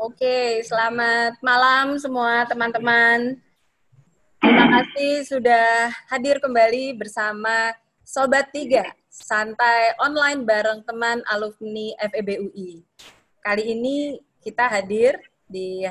Oke, selamat malam semua teman-teman. Terima kasih sudah hadir kembali bersama Sobat Tiga, santai online bareng teman alumni FEB UI. Kali ini kita hadir di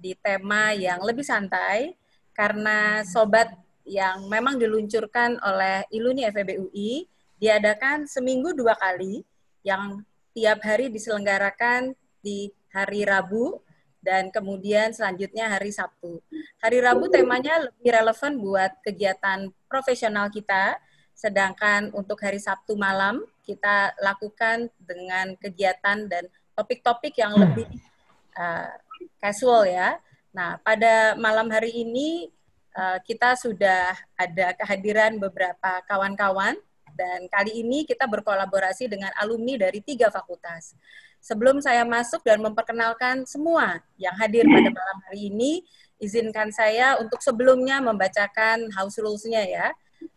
di tema yang lebih santai karena sobat yang memang diluncurkan oleh Iluni FEB UI diadakan seminggu dua kali yang tiap hari diselenggarakan di hari Rabu dan kemudian selanjutnya hari Sabtu. Hari Rabu temanya lebih relevan buat kegiatan profesional kita, sedangkan untuk hari Sabtu malam kita lakukan dengan kegiatan dan topik-topik yang lebih uh, casual ya. Nah, pada malam hari ini uh, kita sudah ada kehadiran beberapa kawan-kawan dan kali ini kita berkolaborasi dengan alumni dari tiga fakultas. Sebelum saya masuk dan memperkenalkan semua yang hadir pada malam hari ini, izinkan saya untuk sebelumnya membacakan house rules-nya ya.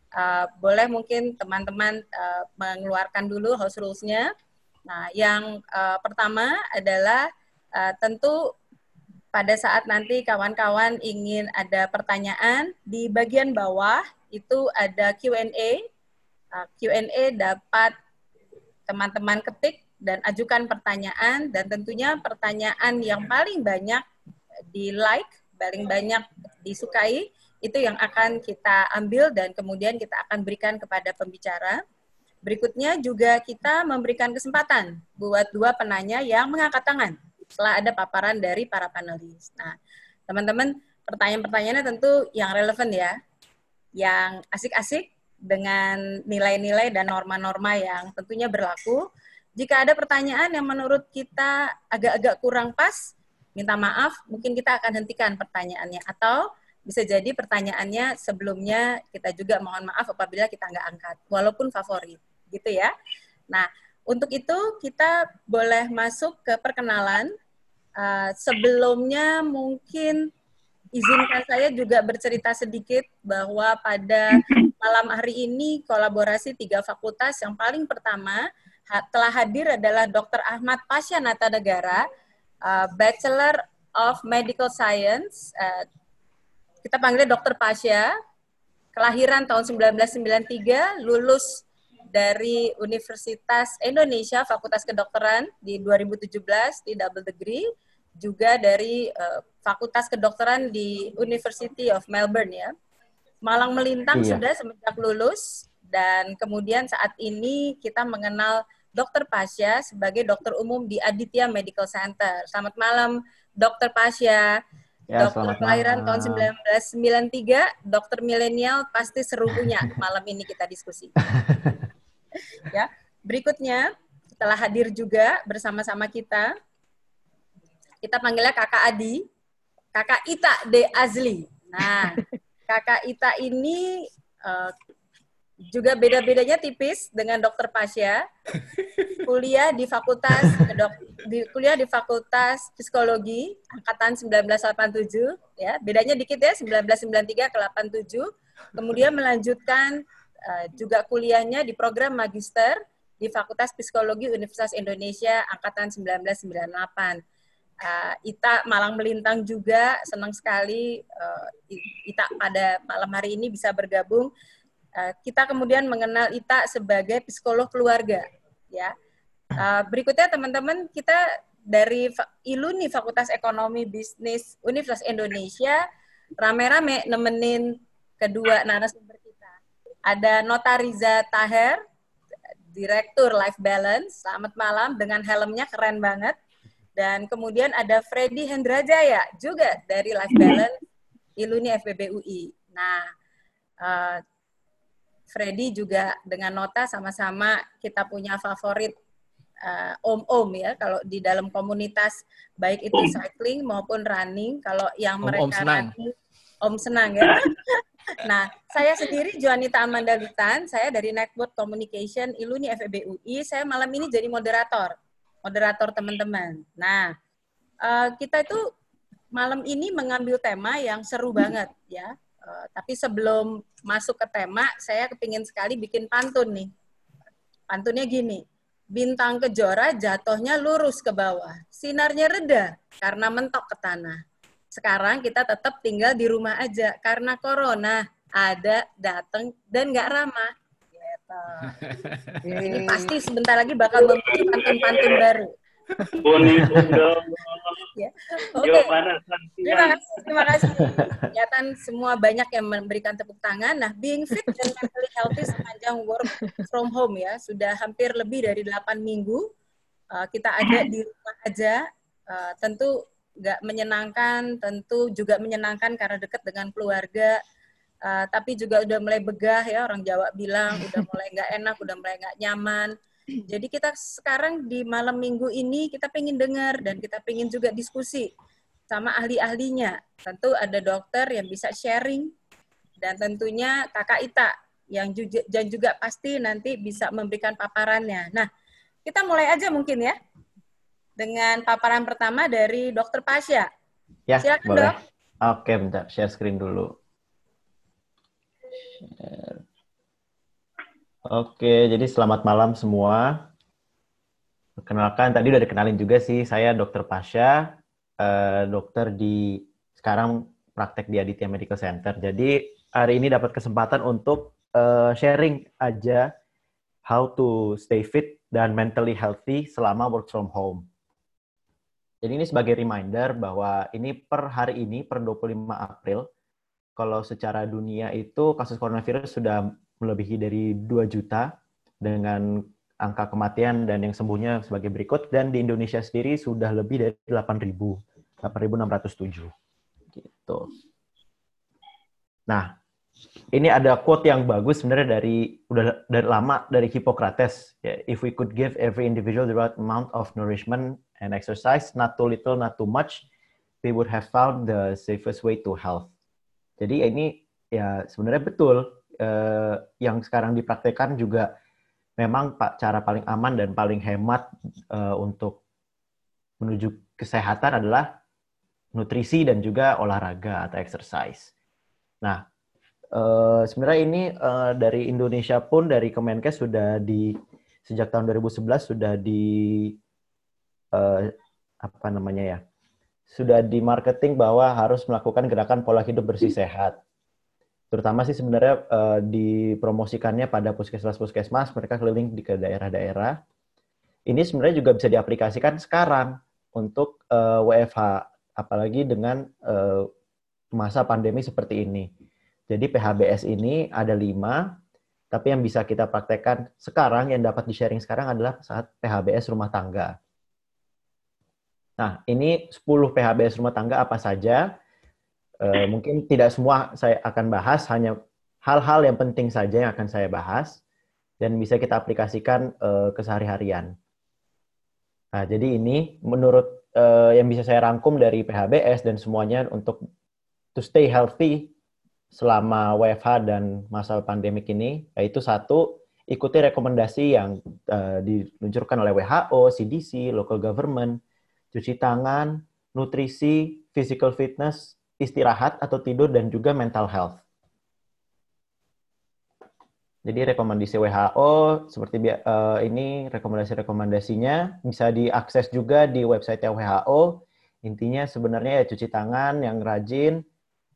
Uh, boleh mungkin teman-teman uh, mengeluarkan dulu house rules-nya. Nah, yang uh, pertama adalah uh, tentu pada saat nanti kawan-kawan ingin ada pertanyaan di bagian bawah itu ada Q&A. Uh, Q&A dapat teman-teman ketik dan ajukan pertanyaan dan tentunya pertanyaan yang paling banyak di like, paling banyak disukai itu yang akan kita ambil dan kemudian kita akan berikan kepada pembicara. Berikutnya juga kita memberikan kesempatan buat dua penanya yang mengangkat tangan setelah ada paparan dari para panelis. Nah, teman-teman, pertanyaan-pertanyaannya tentu yang relevan ya, yang asik-asik dengan nilai-nilai dan norma-norma yang tentunya berlaku jika ada pertanyaan yang menurut kita agak-agak kurang pas, minta maaf, mungkin kita akan hentikan pertanyaannya. Atau bisa jadi pertanyaannya sebelumnya kita juga mohon maaf apabila kita nggak angkat, walaupun favorit, gitu ya. Nah, untuk itu kita boleh masuk ke perkenalan. Uh, sebelumnya mungkin izinkan saya juga bercerita sedikit bahwa pada malam hari ini kolaborasi tiga fakultas yang paling pertama telah hadir adalah Dr. Ahmad Nata Negara, uh, Bachelor of Medical Science. Uh, kita panggilnya Dr. Pasya, kelahiran tahun 1993, lulus dari Universitas Indonesia Fakultas Kedokteran di 2017 di double degree, juga dari uh, Fakultas Kedokteran di University of Melbourne ya. Malang melintang iya. sudah semenjak lulus dan kemudian saat ini kita mengenal Dr. Pasya sebagai dokter umum di Aditya Medical Center. Selamat malam, Dr. Pasya. Ya, dokter kelahiran tahun 1993, dokter milenial pasti seru punya malam ini kita diskusi. ya, berikutnya setelah hadir juga bersama-sama kita, kita panggilnya Kakak Adi, Kakak Ita De Azli. Nah, Kakak Ita ini uh, juga beda-bedanya tipis dengan dokter Pasya. Kuliah di Fakultas dok, di kuliah di Fakultas Psikologi angkatan 1987 ya. Bedanya dikit ya 1993 ke 87. Kemudian melanjutkan uh, juga kuliahnya di program magister di Fakultas Psikologi Universitas Indonesia angkatan 1998. Uh, Ita Malang Melintang juga senang sekali uh, Ita pada malam hari ini bisa bergabung Eh, kita kemudian mengenal Ita sebagai psikolog keluarga. Ya, eh, berikutnya teman-teman kita dari ILUNI Fakultas Ekonomi Bisnis Universitas Indonesia rame-rame nemenin kedua narasumber kita. Ada Notariza Taher, Direktur Life Balance. Selamat malam dengan helmnya keren banget. Dan kemudian ada Freddy Hendrajaya juga dari Life Balance ILUNI FBB UI. Nah, uh, Freddy juga dengan nota sama-sama kita punya favorit uh, om-om ya kalau di dalam komunitas baik itu cycling maupun running kalau yang om, mereka om senang. running om senang ya. nah, saya sendiri Juanita Amanda Litan, saya dari Network Communication Iluni FEB UI. Saya malam ini jadi moderator, moderator teman-teman. Nah, uh, kita itu malam ini mengambil tema yang seru banget ya. Uh, tapi sebelum masuk ke tema, saya kepingin sekali bikin pantun nih. Pantunnya gini, Bintang kejora jatuhnya lurus ke bawah. Sinarnya reda karena mentok ke tanah. Sekarang kita tetap tinggal di rumah aja karena corona ada, datang, dan nggak ramah. Gitu. Ini pasti sebentar lagi bakal memiliki pantun-pantun baru. Ya. Oke. Okay. Terima kasih, terima kasih. Kelihatan semua banyak yang memberikan tepuk tangan. Nah, being fit dan mentally healthy sepanjang work from home ya, sudah hampir lebih dari 8 minggu uh, kita ada di rumah aja. Uh, tentu nggak menyenangkan, tentu juga menyenangkan karena dekat dengan keluarga. Uh, tapi juga udah mulai begah ya orang Jawa bilang udah mulai nggak enak, udah mulai nggak nyaman jadi kita sekarang di malam minggu ini kita pengen dengar dan kita pengen juga diskusi sama ahli-ahlinya. Tentu ada dokter yang bisa sharing dan tentunya kakak Ita yang juga, dan juga pasti nanti bisa memberikan paparannya. Nah, kita mulai aja mungkin ya dengan paparan pertama dari Dokter Pasya. Ya, Silakan, boleh. Dok. Oke, bentar. Share screen dulu. Share. Oke, jadi selamat malam semua. Perkenalkan, tadi udah dikenalin juga sih, saya Dr. Pasha, uh, dokter di sekarang praktek di Aditya Medical Center. Jadi hari ini dapat kesempatan untuk uh, sharing aja how to stay fit dan mentally healthy selama work from home. Jadi ini sebagai reminder bahwa ini per hari ini, per 25 April, kalau secara dunia itu kasus coronavirus sudah melebihi dari 2 juta dengan angka kematian dan yang sembuhnya sebagai berikut dan di Indonesia sendiri sudah lebih dari 8.000 8.607 gitu. Nah, ini ada quote yang bagus sebenarnya dari udah dari lama dari Hippocrates ya, if we could give every individual the right amount of nourishment and exercise not too little not too much we would have found the safest way to health. Jadi ini ya sebenarnya betul eh, yang sekarang dipraktekkan juga memang pak cara paling aman dan paling hemat eh, untuk menuju kesehatan adalah nutrisi dan juga olahraga atau exercise. Nah, eh, sebenarnya ini eh, dari Indonesia pun dari Kemenkes sudah di sejak tahun 2011 sudah di eh, apa namanya ya sudah di marketing bahwa harus melakukan gerakan pola hidup bersih sehat terutama sih sebenarnya uh, dipromosikannya pada puskesmas-puskesmas, mereka keliling di ke daerah-daerah. Ini sebenarnya juga bisa diaplikasikan sekarang untuk uh, eh, WFH, apalagi dengan uh, masa pandemi seperti ini. Jadi PHBS ini ada lima, tapi yang bisa kita praktekkan sekarang, yang dapat di-sharing sekarang adalah saat PHBS rumah tangga. Nah, ini 10 PHBS rumah tangga apa saja? Uh, mungkin tidak semua saya akan bahas, hanya hal-hal yang penting saja yang akan saya bahas dan bisa kita aplikasikan uh, ke sehari-harian. Nah, jadi ini menurut uh, yang bisa saya rangkum dari PHBS dan semuanya untuk to stay healthy selama WFH dan masa pandemik ini, yaitu satu, ikuti rekomendasi yang uh, diluncurkan oleh WHO, CDC, local government, cuci tangan, nutrisi, physical fitness, istirahat atau tidur dan juga mental health. Jadi rekomendasi WHO seperti uh, ini rekomendasi-rekomendasinya bisa diakses juga di website WHO. Intinya sebenarnya ya cuci tangan yang rajin,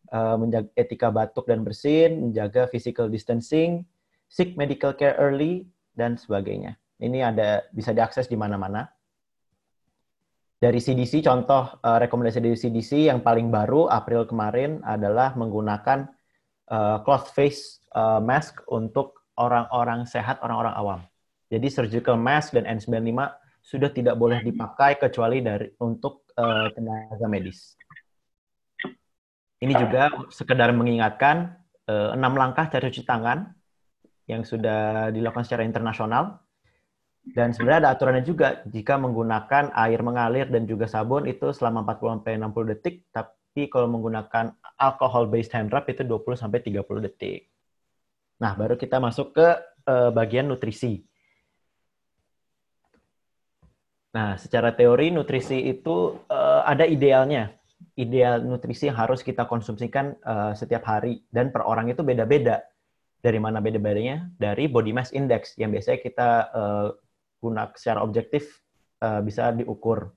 uh, menjaga etika batuk dan bersin, menjaga physical distancing, seek medical care early dan sebagainya. Ini ada bisa diakses di mana-mana dari CDC contoh uh, rekomendasi dari CDC yang paling baru April kemarin adalah menggunakan uh, cloth face uh, mask untuk orang-orang sehat, orang-orang awam. Jadi surgical mask dan N95 sudah tidak boleh dipakai kecuali dari untuk uh, tenaga medis. Ini juga sekedar mengingatkan enam langkah cara cuci tangan yang sudah dilakukan secara internasional dan sebenarnya ada aturannya juga jika menggunakan air mengalir dan juga sabun itu selama 40 sampai 60 detik, tapi kalau menggunakan alcohol based hand rub itu 20 sampai 30 detik. Nah, baru kita masuk ke uh, bagian nutrisi. Nah, secara teori nutrisi itu uh, ada idealnya. Ideal nutrisi yang harus kita konsumsikan uh, setiap hari dan per orang itu beda-beda. Dari mana beda-bedanya? Dari body mass index yang biasanya kita uh, guna secara objektif uh, bisa diukur.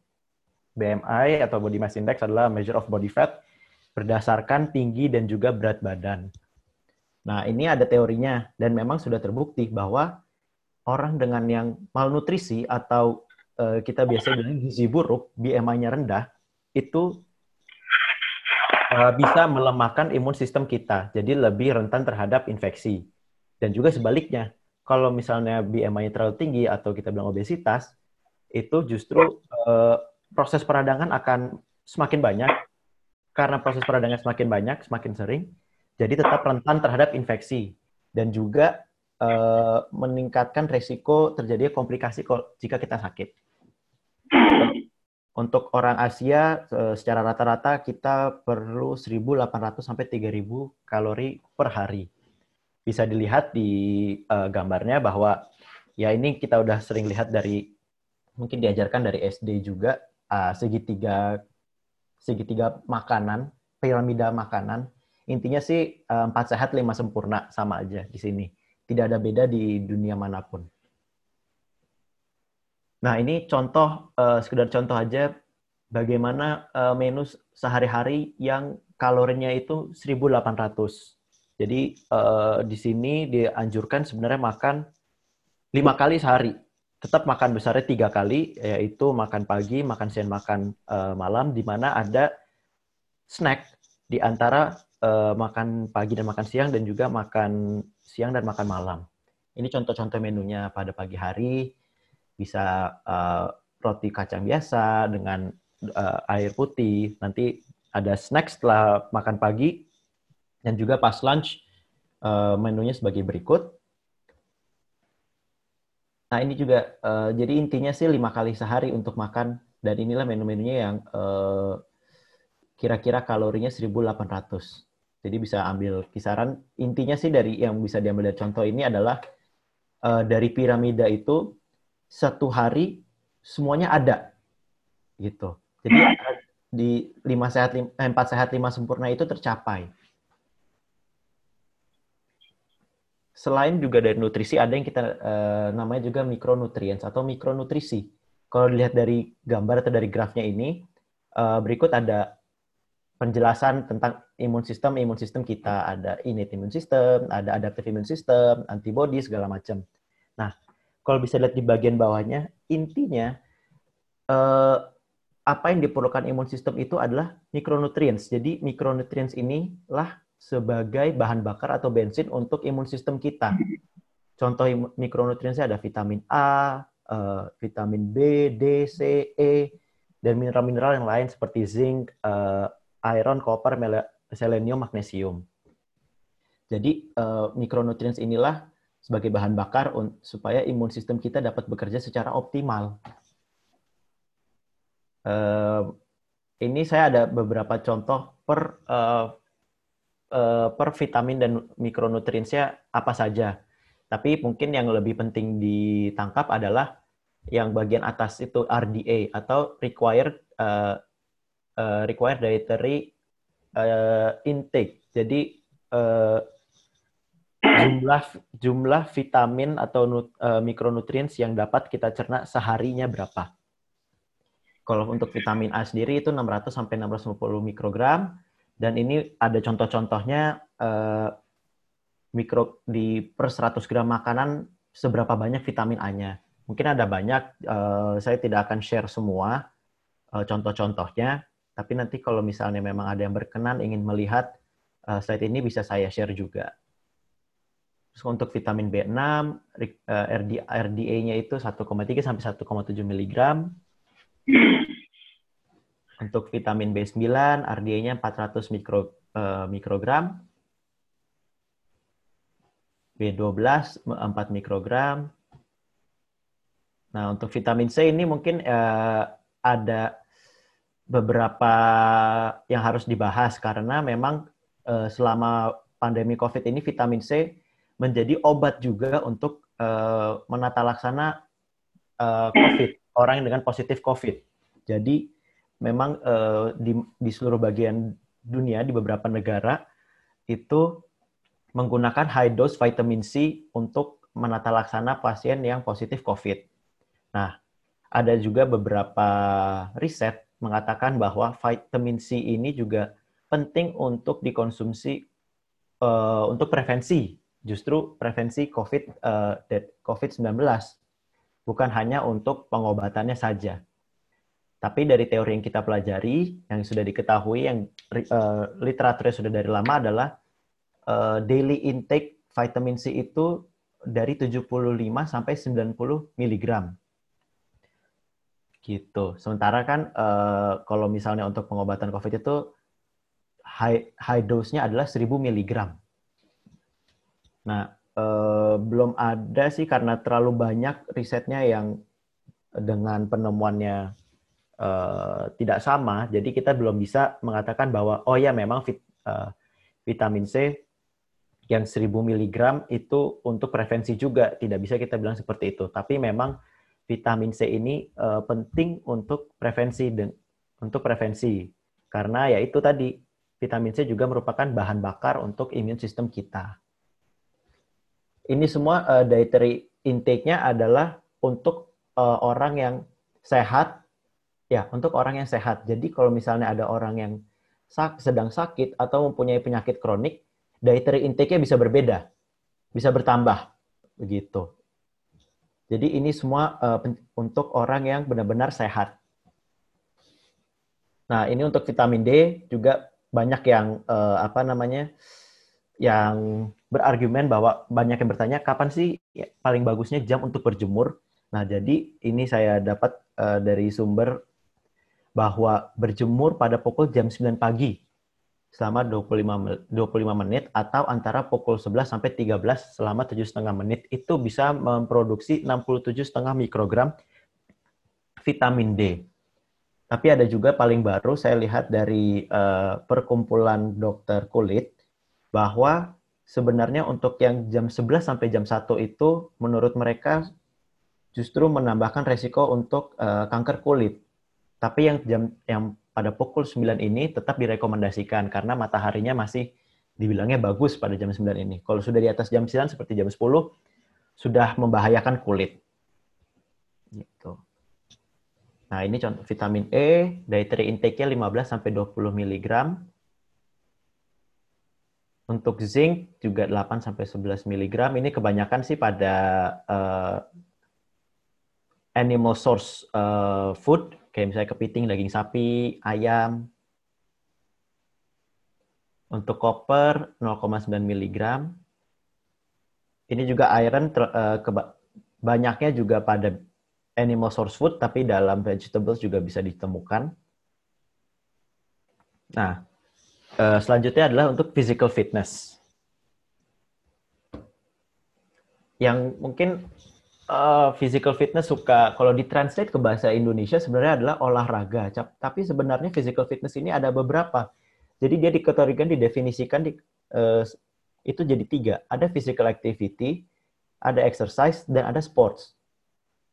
BMI atau body mass index adalah measure of body fat berdasarkan tinggi dan juga berat badan. Nah, ini ada teorinya dan memang sudah terbukti bahwa orang dengan yang malnutrisi atau uh, kita biasa bilang gizi buruk, BMI-nya rendah, itu uh, bisa melemahkan imun sistem kita, jadi lebih rentan terhadap infeksi. Dan juga sebaliknya, kalau misalnya BMI terlalu tinggi atau kita bilang obesitas, itu justru uh, proses peradangan akan semakin banyak. Karena proses peradangan semakin banyak, semakin sering, jadi tetap rentan terhadap infeksi. Dan juga uh, meningkatkan resiko terjadi komplikasi jika kita sakit. Untuk orang Asia, secara rata-rata kita perlu 1.800 sampai 3.000 kalori per hari bisa dilihat di uh, gambarnya bahwa ya ini kita udah sering lihat dari mungkin diajarkan dari SD juga uh, segitiga segitiga makanan, piramida makanan. Intinya sih uh, empat sehat lima sempurna sama aja di sini. Tidak ada beda di dunia mana pun. Nah, ini contoh uh, sekedar contoh aja bagaimana uh, menu sehari-hari yang kalorinya itu 1800 jadi uh, di sini dianjurkan sebenarnya makan lima kali sehari. Tetap makan besarnya tiga kali, yaitu makan pagi, makan siang, makan uh, malam, di mana ada snack di antara uh, makan pagi dan makan siang dan juga makan siang dan makan malam. Ini contoh-contoh menunya pada pagi hari bisa uh, roti kacang biasa dengan uh, air putih. Nanti ada snack setelah makan pagi dan juga pas lunch uh, menunya sebagai berikut. Nah ini juga uh, jadi intinya sih lima kali sehari untuk makan dan inilah menu-menunya yang uh, kira-kira kalorinya 1.800. Jadi bisa ambil kisaran intinya sih dari yang bisa diambil dari contoh ini adalah uh, dari piramida itu satu hari semuanya ada gitu. Jadi di lima sehat empat sehat lima sempurna itu tercapai. Selain juga dari nutrisi ada yang kita uh, namanya juga mikronutrients atau mikronutrisi. Kalau dilihat dari gambar atau dari grafnya ini, uh, berikut ada penjelasan tentang imun sistem, imun sistem kita ada innate imun system, ada adaptive imun system, antibody segala macam. Nah, kalau bisa lihat di bagian bawahnya, intinya uh, apa yang diperlukan imun sistem itu adalah mikronutrients. Jadi mikronutrients inilah sebagai bahan bakar atau bensin untuk imun sistem kita. Contoh mikronutriensnya ada vitamin A, uh, vitamin B, D, C, E, dan mineral-mineral yang lain seperti zinc, uh, iron, copper, selenium, magnesium. Jadi uh, mikronutrients inilah sebagai bahan bakar supaya imun sistem kita dapat bekerja secara optimal. Ini saya ada beberapa contoh per uh, per vitamin dan mikronutriensnya apa saja. Tapi mungkin yang lebih penting ditangkap adalah yang bagian atas itu RDA atau required uh, uh, required dietary uh, intake. Jadi uh, jumlah jumlah vitamin atau nut, uh, yang dapat kita cerna seharinya berapa. Kalau untuk vitamin A sendiri itu 600 sampai 650 mikrogram, dan ini ada contoh-contohnya uh, mikro di per 100 gram makanan seberapa banyak vitamin A-nya. Mungkin ada banyak, uh, saya tidak akan share semua uh, contoh-contohnya, tapi nanti kalau misalnya memang ada yang berkenan ingin melihat uh, slide ini bisa saya share juga. Terus untuk vitamin B6, RDA-nya itu 1,3 sampai 1,7 mg. Untuk vitamin B9, RDA-nya 400 mikro, uh, mikrogram. B12, 4 mikrogram. Nah, untuk vitamin C ini mungkin uh, ada beberapa yang harus dibahas karena memang uh, selama pandemi COVID ini vitamin C menjadi obat juga untuk uh, menata laksana uh, COVID, orang dengan positif COVID. Jadi memang uh, di, di seluruh bagian dunia di beberapa negara itu menggunakan high dose vitamin C untuk menata laksana pasien yang positif COVID. Nah, ada juga beberapa riset mengatakan bahwa vitamin C ini juga penting untuk dikonsumsi uh, untuk prevensi, justru prevensi COVID uh, COVID-19, bukan hanya untuk pengobatannya saja. Tapi dari teori yang kita pelajari, yang sudah diketahui, yang uh, literaturnya sudah dari lama adalah uh, daily intake vitamin C itu dari 75 sampai 90 miligram gitu. Sementara kan uh, kalau misalnya untuk pengobatan COVID itu high, high dose-nya adalah 1000 mg. Nah, uh, belum ada sih karena terlalu banyak risetnya yang dengan penemuannya uh, tidak sama, jadi kita belum bisa mengatakan bahwa oh ya memang vit, uh, vitamin C yang 1000 mg itu untuk prevensi juga, tidak bisa kita bilang seperti itu. Tapi memang vitamin C ini uh, penting untuk prevensi untuk prevensi karena ya itu tadi vitamin C juga merupakan bahan bakar untuk imun sistem kita. Ini semua uh, dietary intake-nya adalah untuk uh, orang yang sehat ya, untuk orang yang sehat. Jadi kalau misalnya ada orang yang sak sedang sakit atau mempunyai penyakit kronik, dietary intake-nya bisa berbeda, bisa bertambah begitu. Jadi ini semua uh, untuk orang yang benar-benar sehat. Nah, ini untuk vitamin D juga banyak yang uh, apa namanya? yang berargumen bahwa banyak yang bertanya kapan sih paling bagusnya jam untuk berjemur. Nah, jadi ini saya dapat uh, dari sumber bahwa berjemur pada pukul jam 9 pagi selama 25 25 menit atau antara pukul 11 sampai 13 selama 7,5 menit itu bisa memproduksi 67,5 mikrogram vitamin D. Tapi ada juga paling baru saya lihat dari uh, perkumpulan dokter kulit bahwa sebenarnya untuk yang jam 11 sampai jam 1 itu menurut mereka justru menambahkan resiko untuk uh, kanker kulit. Tapi yang jam yang pada pukul 9 ini tetap direkomendasikan karena mataharinya masih dibilangnya bagus pada jam 9 ini. Kalau sudah di atas jam 9 seperti jam 10 sudah membahayakan kulit. Gitu. Nah, ini contoh vitamin E, dietary intake-nya 15 sampai 20 mg. Untuk zinc juga 8 sampai 11 mg. Ini kebanyakan sih pada uh, animal source uh, food kayak misalnya kepiting, daging sapi, ayam. Untuk koper 0,9 mg. Ini juga iron uh, banyaknya juga pada animal source food, tapi dalam vegetables juga bisa ditemukan. Nah, uh, selanjutnya adalah untuk physical fitness. Yang mungkin uh, physical fitness suka kalau ditranslate ke bahasa Indonesia sebenarnya adalah olahraga. Tapi sebenarnya physical fitness ini ada beberapa. Jadi dia dikategorikan, didefinisikan di, uh, itu jadi tiga. Ada physical activity, ada exercise, dan ada sports.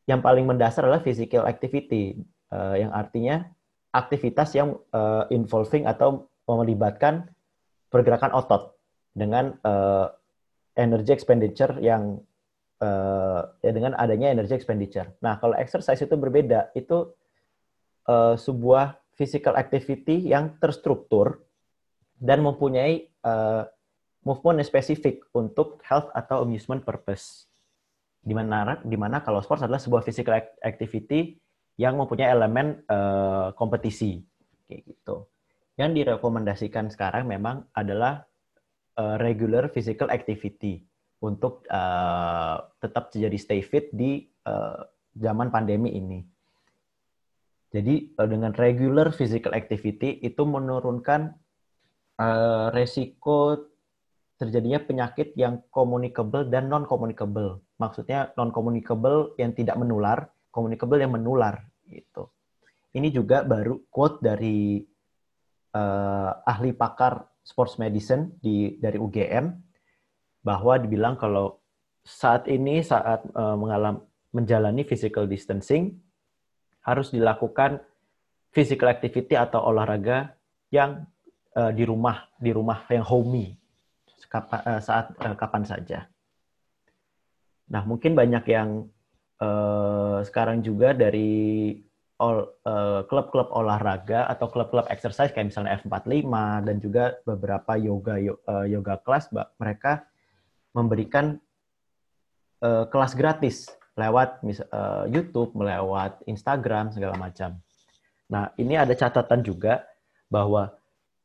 Yang paling mendasar adalah physical activity, uh, yang artinya aktivitas yang uh, involving atau melibatkan pergerakan otot dengan uh, energy expenditure yang uh, ya dengan adanya energy expenditure. Nah, kalau exercise itu berbeda, itu uh, sebuah physical activity yang terstruktur dan mempunyai uh, movement yang spesifik untuk health atau amusement purpose. Di mana di mana kalau sports adalah sebuah physical activity yang mempunyai elemen uh, kompetisi kayak gitu. Yang direkomendasikan sekarang memang adalah uh, regular physical activity untuk uh, tetap jadi stay fit di uh, zaman pandemi ini. Jadi uh, dengan regular physical activity itu menurunkan uh, resiko terjadinya penyakit yang communicable dan non communicable. Maksudnya non communicable yang tidak menular, communicable yang menular gitu. Ini juga baru quote dari uh, ahli pakar sports medicine di dari UGM bahwa dibilang kalau saat ini saat uh, mengalami menjalani physical distancing harus dilakukan physical activity atau olahraga yang uh, di rumah di rumah yang homey kapan, uh, saat uh, kapan saja. Nah mungkin banyak yang uh, sekarang juga dari uh, klub-klub olahraga atau klub-klub exercise kayak misalnya F45 dan juga beberapa yoga yoga kelas mereka memberikan uh, kelas gratis lewat uh, YouTube, lewat Instagram segala macam. Nah, ini ada catatan juga bahwa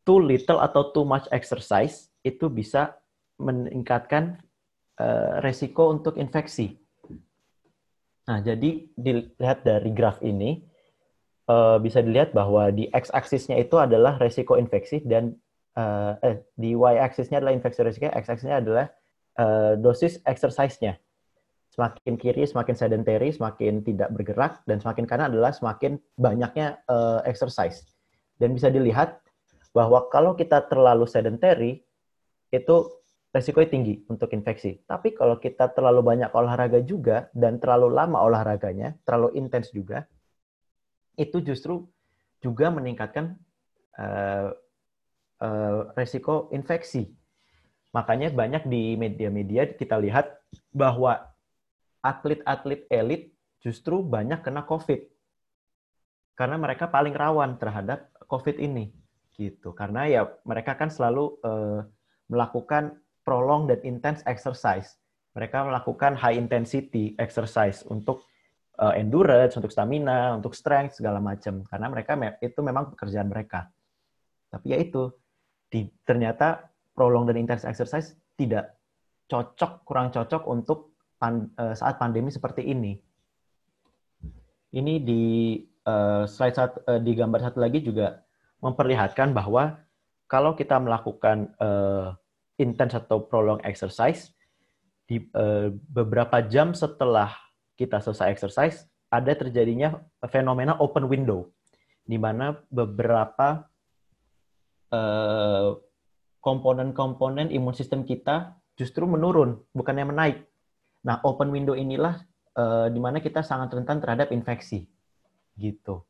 too little atau too much exercise itu bisa meningkatkan uh, resiko untuk infeksi. Nah, jadi dilihat dari graf ini, uh, bisa dilihat bahwa di x-aksisnya itu adalah resiko infeksi dan uh, eh, di y-aksisnya adalah infeksi resiko, x-aksisnya adalah uh, dosis exercise-nya. Semakin kiri, semakin sedentary, semakin tidak bergerak, dan semakin kanan adalah semakin banyaknya uh, exercise. Dan bisa dilihat bahwa kalau kita terlalu sedentary, itu resikonya tinggi untuk infeksi. Tapi kalau kita terlalu banyak olahraga juga dan terlalu lama olahraganya, terlalu intens juga, itu justru juga meningkatkan uh, uh, resiko infeksi. Makanya banyak di media-media kita lihat bahwa atlet-atlet elit justru banyak kena COVID. Karena mereka paling rawan terhadap COVID ini. gitu. Karena ya mereka kan selalu uh, melakukan prolong dan intense exercise. Mereka melakukan high intensity exercise untuk uh, endurance, untuk stamina, untuk strength segala macam. Karena mereka itu memang pekerjaan mereka. Tapi ya itu, di, ternyata prolong dan intense exercise tidak cocok, kurang cocok untuk pan, uh, saat pandemi seperti ini. Ini di uh, slide satu, uh, di gambar satu lagi juga memperlihatkan bahwa kalau kita melakukan uh, intense atau prolong exercise di uh, beberapa jam setelah kita selesai exercise ada terjadinya fenomena open window di mana beberapa uh, komponen-komponen imun sistem kita justru menurun bukannya menaik. Nah, open window inilah uh, di mana kita sangat rentan terhadap infeksi. Gitu.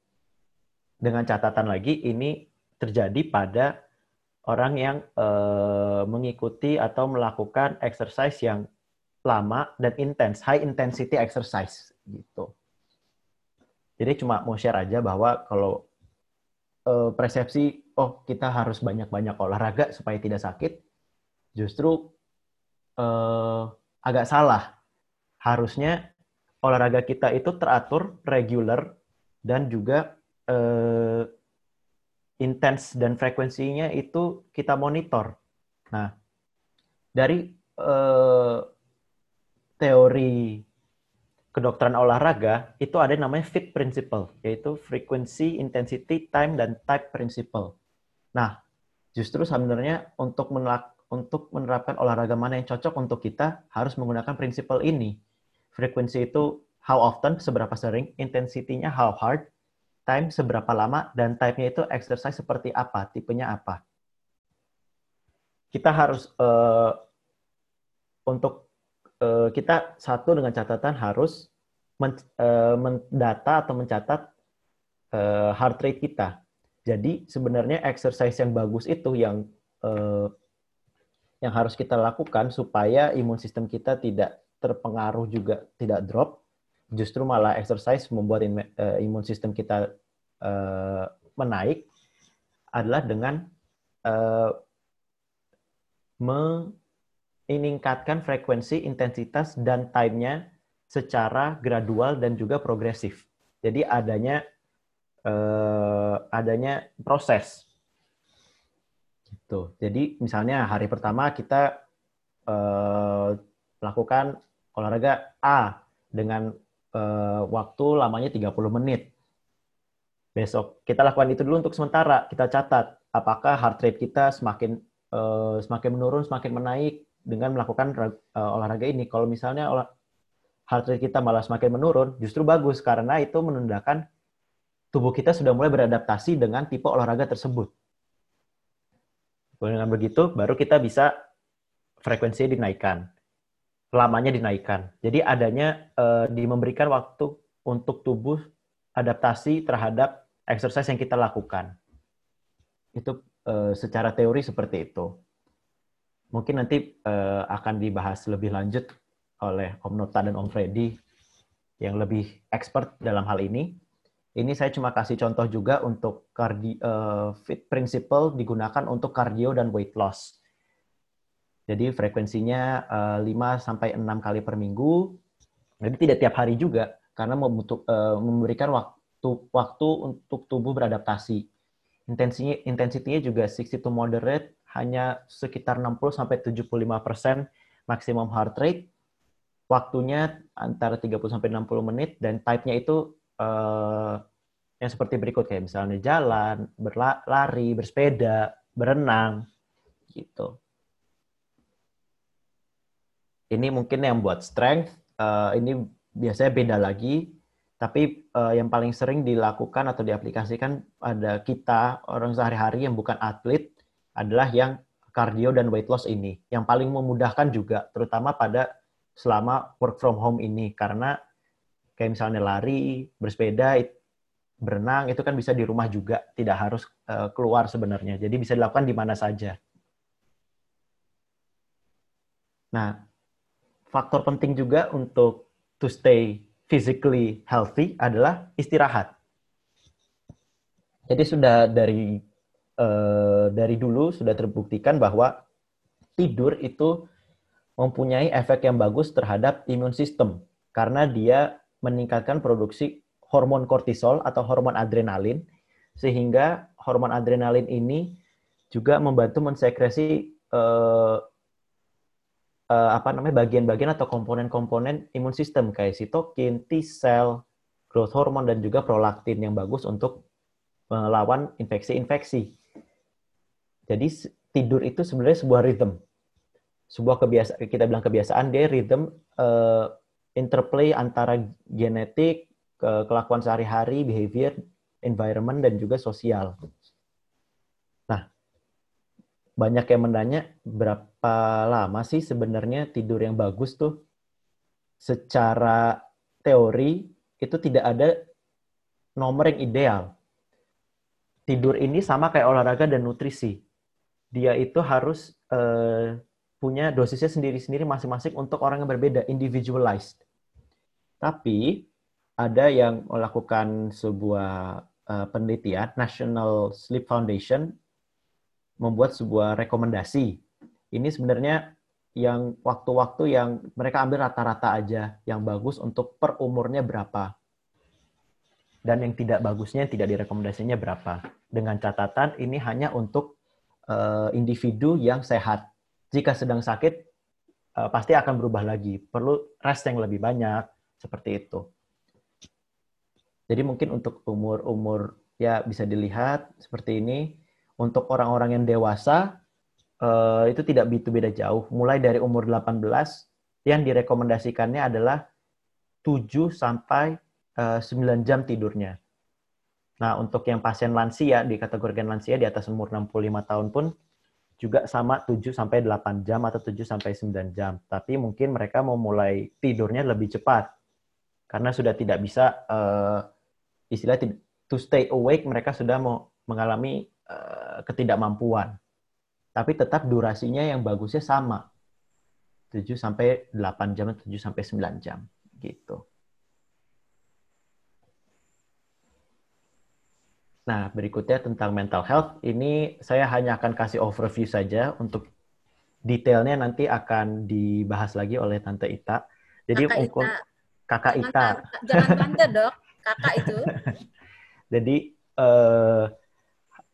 Dengan catatan lagi ini terjadi pada orang yang uh, mengikuti atau melakukan exercise yang lama dan intens, high intensity exercise gitu. Jadi cuma mau share aja bahwa kalau uh, persepsi oh kita harus banyak-banyak olahraga supaya tidak sakit, justru uh, agak salah. Harusnya olahraga kita itu teratur, regular, dan juga uh, intens dan frekuensinya itu kita monitor. Nah, dari uh, teori kedokteran olahraga itu ada namanya FIT principle, yaitu frequency, intensity, time, dan type principle. Nah, justru sebenarnya untuk menelak, untuk menerapkan olahraga mana yang cocok untuk kita harus menggunakan prinsipal ini. Frekuensi itu how often, seberapa sering, intensitinya how hard, time seberapa lama, dan type-nya itu exercise seperti apa, tipenya apa. Kita harus, uh, untuk uh, kita satu dengan catatan harus men, uh, mendata atau mencatat uh, heart rate kita. Jadi sebenarnya exercise yang bagus itu yang uh, yang harus kita lakukan supaya imun sistem kita tidak terpengaruh juga tidak drop justru malah exercise membuat uh, imun sistem kita uh, menaik adalah dengan uh, meningkatkan frekuensi, intensitas, dan time-nya secara gradual dan juga progresif. Jadi adanya uh, adanya proses. Gitu. Jadi misalnya hari pertama kita uh, lakukan olahraga A dengan uh, waktu lamanya 30 menit. Besok kita lakukan itu dulu untuk sementara. Kita catat apakah heart rate kita semakin uh, semakin menurun, semakin menaik dengan melakukan uh, olahraga ini. Kalau misalnya olah, heart rate kita malah semakin menurun, justru bagus karena itu menandakan tubuh kita sudah mulai beradaptasi dengan tipe olahraga tersebut. Dengan begitu, baru kita bisa frekuensinya dinaikkan lamanya dinaikkan. Jadi adanya uh, di memberikan waktu untuk tubuh adaptasi terhadap exercise yang kita lakukan. Itu uh, secara teori seperti itu. Mungkin nanti uh, akan dibahas lebih lanjut oleh Om Nota dan Om Freddy yang lebih expert dalam hal ini. Ini saya cuma kasih contoh juga untuk cardio, uh, fit principle digunakan untuk cardio dan weight loss. Jadi frekuensinya uh, 5 sampai 6 kali per minggu. Jadi tidak tiap hari juga karena membutuh, uh, memberikan waktu waktu untuk tubuh beradaptasi. Intensinya intensitinya juga 60 to moderate hanya sekitar 60 sampai 75% maksimum heart rate. Waktunya antara 30 sampai 60 menit dan type-nya itu uh, yang seperti berikut kayak misalnya jalan, berlari, bersepeda, berenang gitu. Ini mungkin yang buat strength, uh, ini biasanya beda lagi, tapi uh, yang paling sering dilakukan atau diaplikasikan pada kita orang sehari-hari yang bukan atlet adalah yang cardio dan weight loss ini. Yang paling memudahkan juga, terutama pada selama work from home ini, karena kayak misalnya lari, bersepeda, berenang itu kan bisa di rumah juga, tidak harus uh, keluar sebenarnya. Jadi bisa dilakukan di mana saja. Nah, faktor penting juga untuk to stay physically healthy adalah istirahat. Jadi sudah dari uh, dari dulu sudah terbuktikan bahwa tidur itu mempunyai efek yang bagus terhadap imun sistem karena dia meningkatkan produksi hormon kortisol atau hormon adrenalin sehingga hormon adrenalin ini juga membantu mensekresi uh, uh, apa namanya bagian-bagian atau komponen-komponen imun sistem kayak sitokin, T cell, growth hormone dan juga prolaktin yang bagus untuk melawan infeksi-infeksi. Jadi tidur itu sebenarnya sebuah rhythm. Sebuah kebiasaan kita bilang kebiasaan dia rhythm uh, interplay antara genetik, ke kelakuan sehari-hari, behavior, environment, dan juga sosial. Nah, banyak yang menanya berapa lama sih sebenarnya tidur yang bagus tuh? Secara teori itu tidak ada nomor yang ideal. Tidur ini sama kayak olahraga dan nutrisi. Dia itu harus uh, punya dosisnya sendiri-sendiri masing-masing untuk orang yang berbeda, individualized. Tapi ada yang melakukan sebuah uh, penelitian, National Sleep Foundation membuat sebuah rekomendasi. Ini sebenarnya yang waktu-waktu yang mereka ambil rata-rata aja, yang bagus untuk per umurnya berapa. Dan yang tidak bagusnya, yang tidak direkomendasinya berapa. Dengan catatan ini hanya untuk uh, individu yang sehat. Jika sedang sakit, uh, pasti akan berubah lagi. Perlu rest yang lebih banyak, seperti itu. Jadi mungkin untuk umur-umur ya bisa dilihat seperti ini. Untuk orang-orang yang dewasa uh, itu tidak begitu beda jauh. Mulai dari umur 18 yang direkomendasikannya adalah 7 sampai eh, 9 jam tidurnya. Nah, untuk yang pasien lansia di kategori lansia di atas umur 65 tahun pun juga sama 7 sampai 8 jam atau 7 sampai 9 jam. Tapi mungkin mereka mau mulai tidurnya lebih cepat karena sudah tidak bisa uh, istilah to stay awake mereka sudah mau mengalami uh, ketidakmampuan. Tapi tetap durasinya yang bagusnya sama. 7 sampai 8 jam, 7 sampai 9 jam gitu. Nah, berikutnya tentang mental health. Ini saya hanya akan kasih overview saja untuk detailnya nanti akan dibahas lagi oleh Tante Ita. Jadi Kakak Ita. Kakak Ita. Jangan tante, Dok kakak itu. Jadi uh,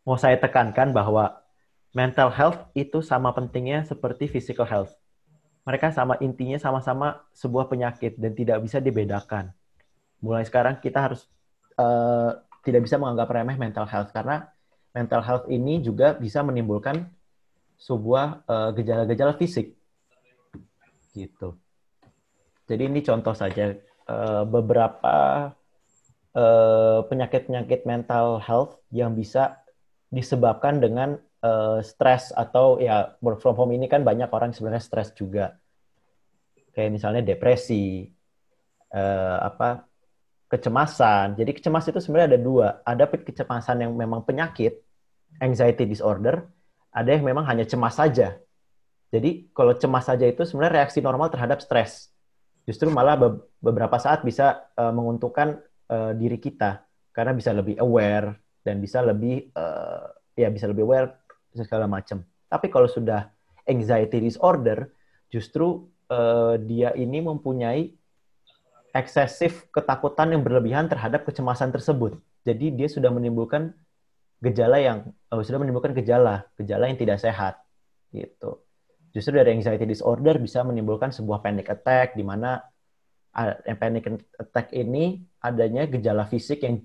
mau saya tekankan bahwa mental health itu sama pentingnya seperti physical health. Mereka sama intinya sama-sama sebuah penyakit dan tidak bisa dibedakan. Mulai sekarang kita harus uh, tidak bisa menganggap remeh mental health karena mental health ini juga bisa menimbulkan sebuah uh, gejala-gejala fisik. Gitu. Jadi ini contoh saja uh, beberapa Eh, penyakit-penyakit mental health yang bisa disebabkan dengan uh, stres atau ya work from home ini kan banyak orang sebenarnya stres juga. Kayak misalnya depresi uh, apa kecemasan. Jadi kecemasan itu sebenarnya ada dua. Ada kecemasan yang memang penyakit anxiety disorder. Ada yang memang hanya cemas saja. Jadi kalau cemas saja itu sebenarnya reaksi normal terhadap stres justru malah beberapa saat bisa uh, menguntungkan uh, diri kita karena bisa lebih aware dan bisa lebih uh, ya bisa lebih aware segala macam. Tapi kalau sudah anxiety disorder, justru uh, dia ini mempunyai eksesif ketakutan yang berlebihan terhadap kecemasan tersebut. Jadi dia sudah menimbulkan gejala yang uh, sudah menimbulkan gejala, gejala yang tidak sehat gitu. Justru dari anxiety disorder bisa menimbulkan sebuah panic attack di mana uh, panic attack ini adanya gejala fisik yang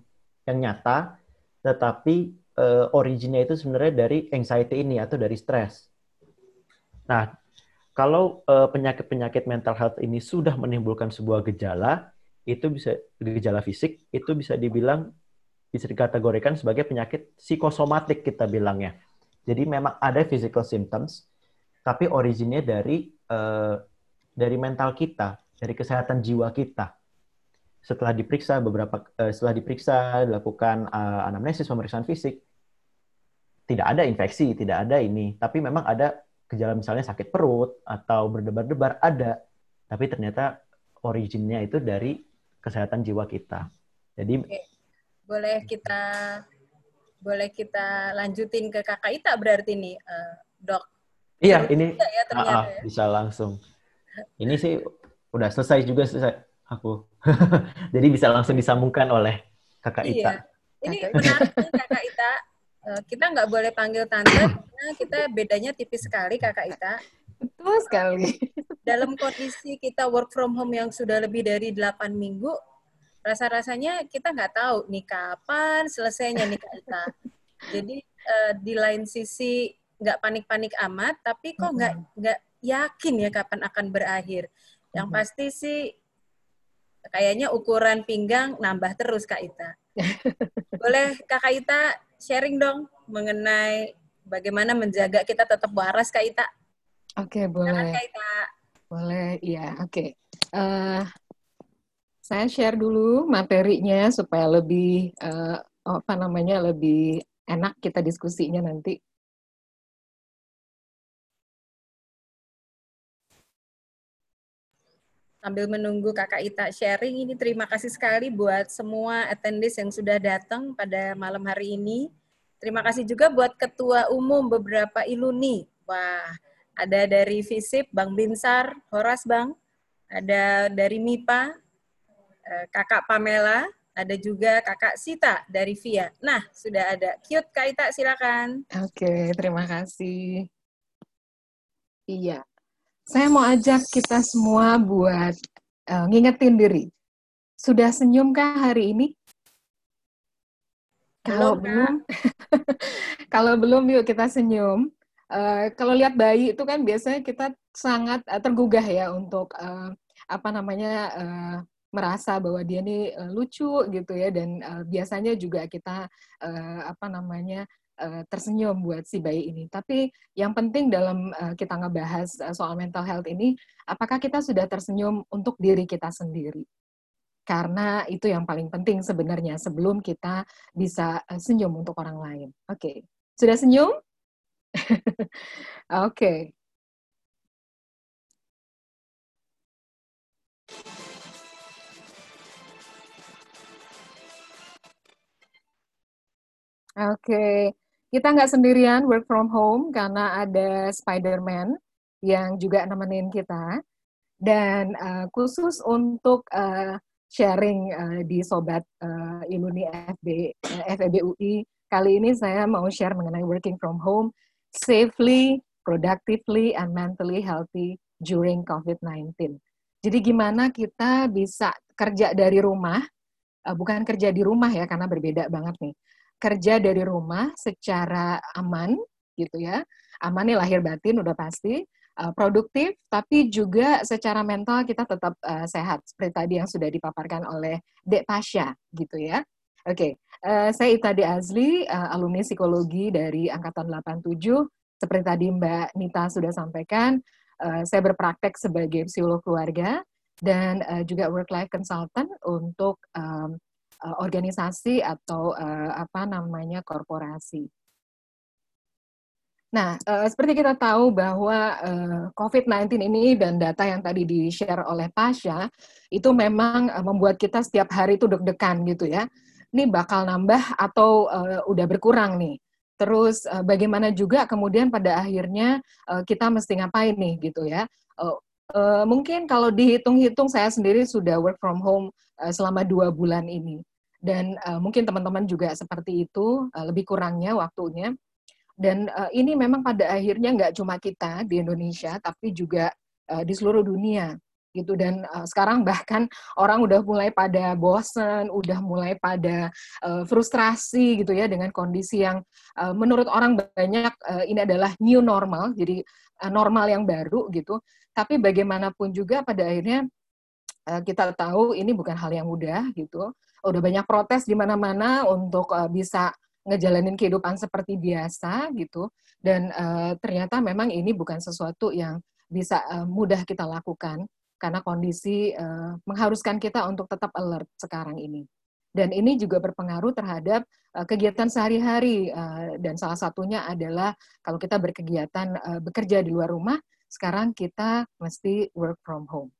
yang nyata tetapi uh, originnya itu sebenarnya dari anxiety ini atau dari stres. Nah, kalau uh, penyakit-penyakit mental health ini sudah menimbulkan sebuah gejala, itu bisa gejala fisik, itu bisa dibilang bisa dikategorikan sebagai penyakit psikosomatik kita bilangnya. Jadi memang ada physical symptoms, tapi originnya dari uh, dari mental kita, dari kesehatan jiwa kita. Setelah diperiksa beberapa uh, setelah diperiksa dilakukan uh, anamnesis pemeriksaan fisik, tidak ada infeksi, tidak ada ini, tapi memang ada gejala misalnya sakit perut atau berdebar-debar ada, tapi ternyata originnya itu dari kesehatan jiwa kita. Jadi Oke. boleh kita boleh kita lanjutin ke kakak Ita berarti nih, uh, dok. Iya, ini ya, ternyata, uh, ya. bisa langsung. Ini sih udah selesai juga selesai aku. Jadi bisa langsung disambungkan oleh kakak Ita. Iya. Ini menarik kakak Ita Eh, kita nggak boleh panggil tante karena kita bedanya tipis sekali kakak Ita. Betul sekali. Dalam kondisi kita work from home yang sudah lebih dari 8 minggu, rasa-rasanya kita nggak tahu nih kapan selesainya nih Kak Ita. Jadi uh, di lain sisi nggak panik-panik amat, tapi kok nggak nggak yakin ya kapan akan berakhir. Yang pasti sih kayaknya ukuran pinggang nambah terus Kak Ita. Boleh Kakak Ita sharing dong mengenai bagaimana menjaga kita tetap waras Kak Ita. Oke, okay, boleh. Kak Ita. Boleh, iya. Oke. Okay. Uh, eh, saya share dulu materinya supaya lebih uh, apa namanya lebih enak kita diskusinya nanti. Sambil menunggu Kakak Ita sharing ini terima kasih sekali buat semua attendees yang sudah datang pada malam hari ini. Terima kasih juga buat Ketua Umum beberapa Iluni. Wah, ada dari FISIP, Bang Binsar, Horas Bang, ada dari MIPA, eh, Kakak Pamela, ada juga Kakak Sita dari VIA. Nah, sudah ada. Cute Kak Ita, silakan. Oke, terima kasih. Iya, saya mau ajak kita semua buat uh, ngingetin diri. Sudah senyumkah hari ini? Kalau belum, kalau belum yuk kita senyum. Uh, kalau lihat bayi itu kan biasanya kita sangat uh, tergugah ya untuk uh, apa namanya uh, merasa bahwa dia ini uh, lucu gitu ya dan uh, biasanya juga kita uh, apa namanya uh, tersenyum buat si bayi ini. Tapi yang penting dalam uh, kita ngebahas uh, soal mental health ini, apakah kita sudah tersenyum untuk diri kita sendiri? Karena itu yang paling penting sebenarnya sebelum kita bisa uh, senyum untuk orang lain. Oke, okay. sudah senyum? Oke. okay. Oke, okay kita nggak sendirian work from home karena ada Spider-Man yang juga nemenin kita. Dan uh, khusus untuk uh, sharing uh, di Sobat uh, Iluni FB, uh, FEB UI, kali ini saya mau share mengenai working from home safely, productively, and mentally healthy during COVID-19. Jadi gimana kita bisa kerja dari rumah, bukan kerja di rumah ya, karena berbeda banget nih kerja dari rumah secara aman gitu ya. Aman nih lahir batin udah pasti, uh, produktif tapi juga secara mental kita tetap uh, sehat seperti tadi yang sudah dipaparkan oleh Dek Pasha gitu ya. Oke, okay. uh, saya Itade Azli, uh, alumni psikologi dari angkatan 87. Seperti tadi Mbak Nita sudah sampaikan, uh, saya berpraktek sebagai psikolog keluarga dan uh, juga work life consultant untuk um, uh, organisasi atau uh, apa namanya korporasi. Nah, uh, seperti kita tahu bahwa uh, COVID-19 ini dan data yang tadi di-share oleh Pasha, itu memang uh, membuat kita setiap hari itu deg-degan gitu ya. Ini bakal nambah atau uh, udah berkurang nih. Terus uh, bagaimana juga kemudian pada akhirnya uh, kita mesti ngapain nih gitu ya. Uh, uh, mungkin kalau dihitung-hitung saya sendiri sudah work from home uh, selama dua bulan ini. Dan uh, mungkin teman-teman juga seperti itu, uh, lebih kurangnya waktunya dan uh, ini memang pada akhirnya nggak cuma kita di Indonesia, tapi juga uh, di seluruh dunia gitu dan uh, sekarang bahkan orang udah mulai pada bosen, udah mulai pada uh, frustrasi gitu ya dengan kondisi yang uh, menurut orang banyak uh, ini adalah new normal, jadi uh, normal yang baru gitu. Tapi bagaimanapun juga pada akhirnya uh, kita tahu ini bukan hal yang mudah gitu. Udah banyak protes di mana-mana untuk uh, bisa ngejalanin kehidupan seperti biasa gitu dan uh, ternyata memang ini bukan sesuatu yang bisa uh, mudah kita lakukan karena kondisi uh, mengharuskan kita untuk tetap alert sekarang ini dan ini juga berpengaruh terhadap uh, kegiatan sehari-hari uh, dan salah satunya adalah kalau kita berkegiatan uh, bekerja di luar rumah sekarang kita mesti work from home.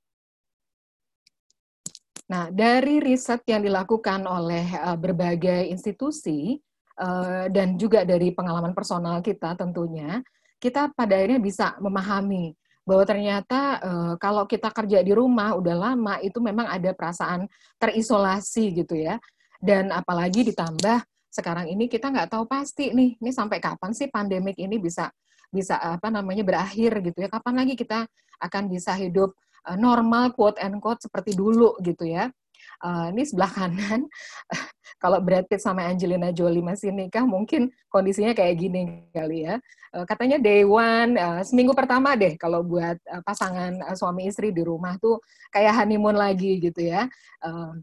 Nah, dari riset yang dilakukan oleh uh, berbagai institusi, uh, dan juga dari pengalaman personal kita tentunya, kita pada akhirnya bisa memahami bahwa ternyata uh, kalau kita kerja di rumah udah lama itu memang ada perasaan terisolasi gitu ya. Dan apalagi ditambah sekarang ini kita nggak tahu pasti nih, ini sampai kapan sih pandemik ini bisa bisa apa namanya berakhir gitu ya. Kapan lagi kita akan bisa hidup uh, normal quote and quote seperti dulu gitu ya. Uh, ini sebelah kanan, kalau Brad Pitt sama Angelina Jolie masih nikah, mungkin kondisinya kayak gini kali ya. Uh, katanya day one, uh, seminggu pertama deh kalau buat uh, pasangan uh, suami istri di rumah tuh kayak honeymoon lagi gitu ya. Uh,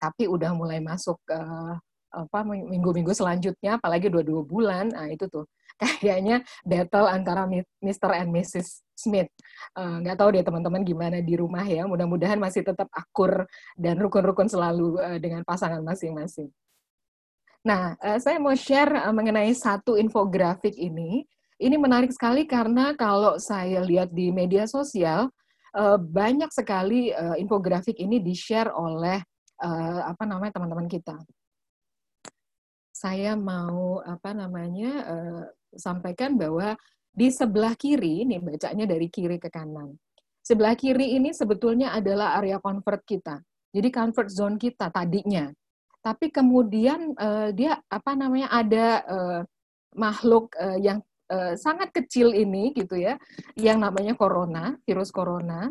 tapi udah mulai masuk uh, apa minggu-minggu selanjutnya apalagi dua-dua bulan nah itu tuh kayaknya battle antara Mr. and Mrs. Smith. Eh, nggak uh, tahu deh teman-teman gimana di rumah ya mudah-mudahan masih tetap akur dan rukun-rukun selalu uh, dengan pasangan masing-masing. Nah uh, saya mau share uh, mengenai satu infografik ini. Ini menarik sekali karena kalau saya lihat di media sosial uh, banyak sekali uh, infografik ini di-share oleh uh, apa namanya teman-teman kita. Saya mau apa namanya uh, sampaikan bahwa di sebelah kiri ini bacanya dari kiri ke kanan. Sebelah kiri ini sebetulnya adalah area comfort kita. Jadi comfort zone kita tadinya. Tapi kemudian uh, dia apa namanya ada uh, makhluk uh, yang uh, sangat kecil ini gitu ya, yang namanya corona, virus corona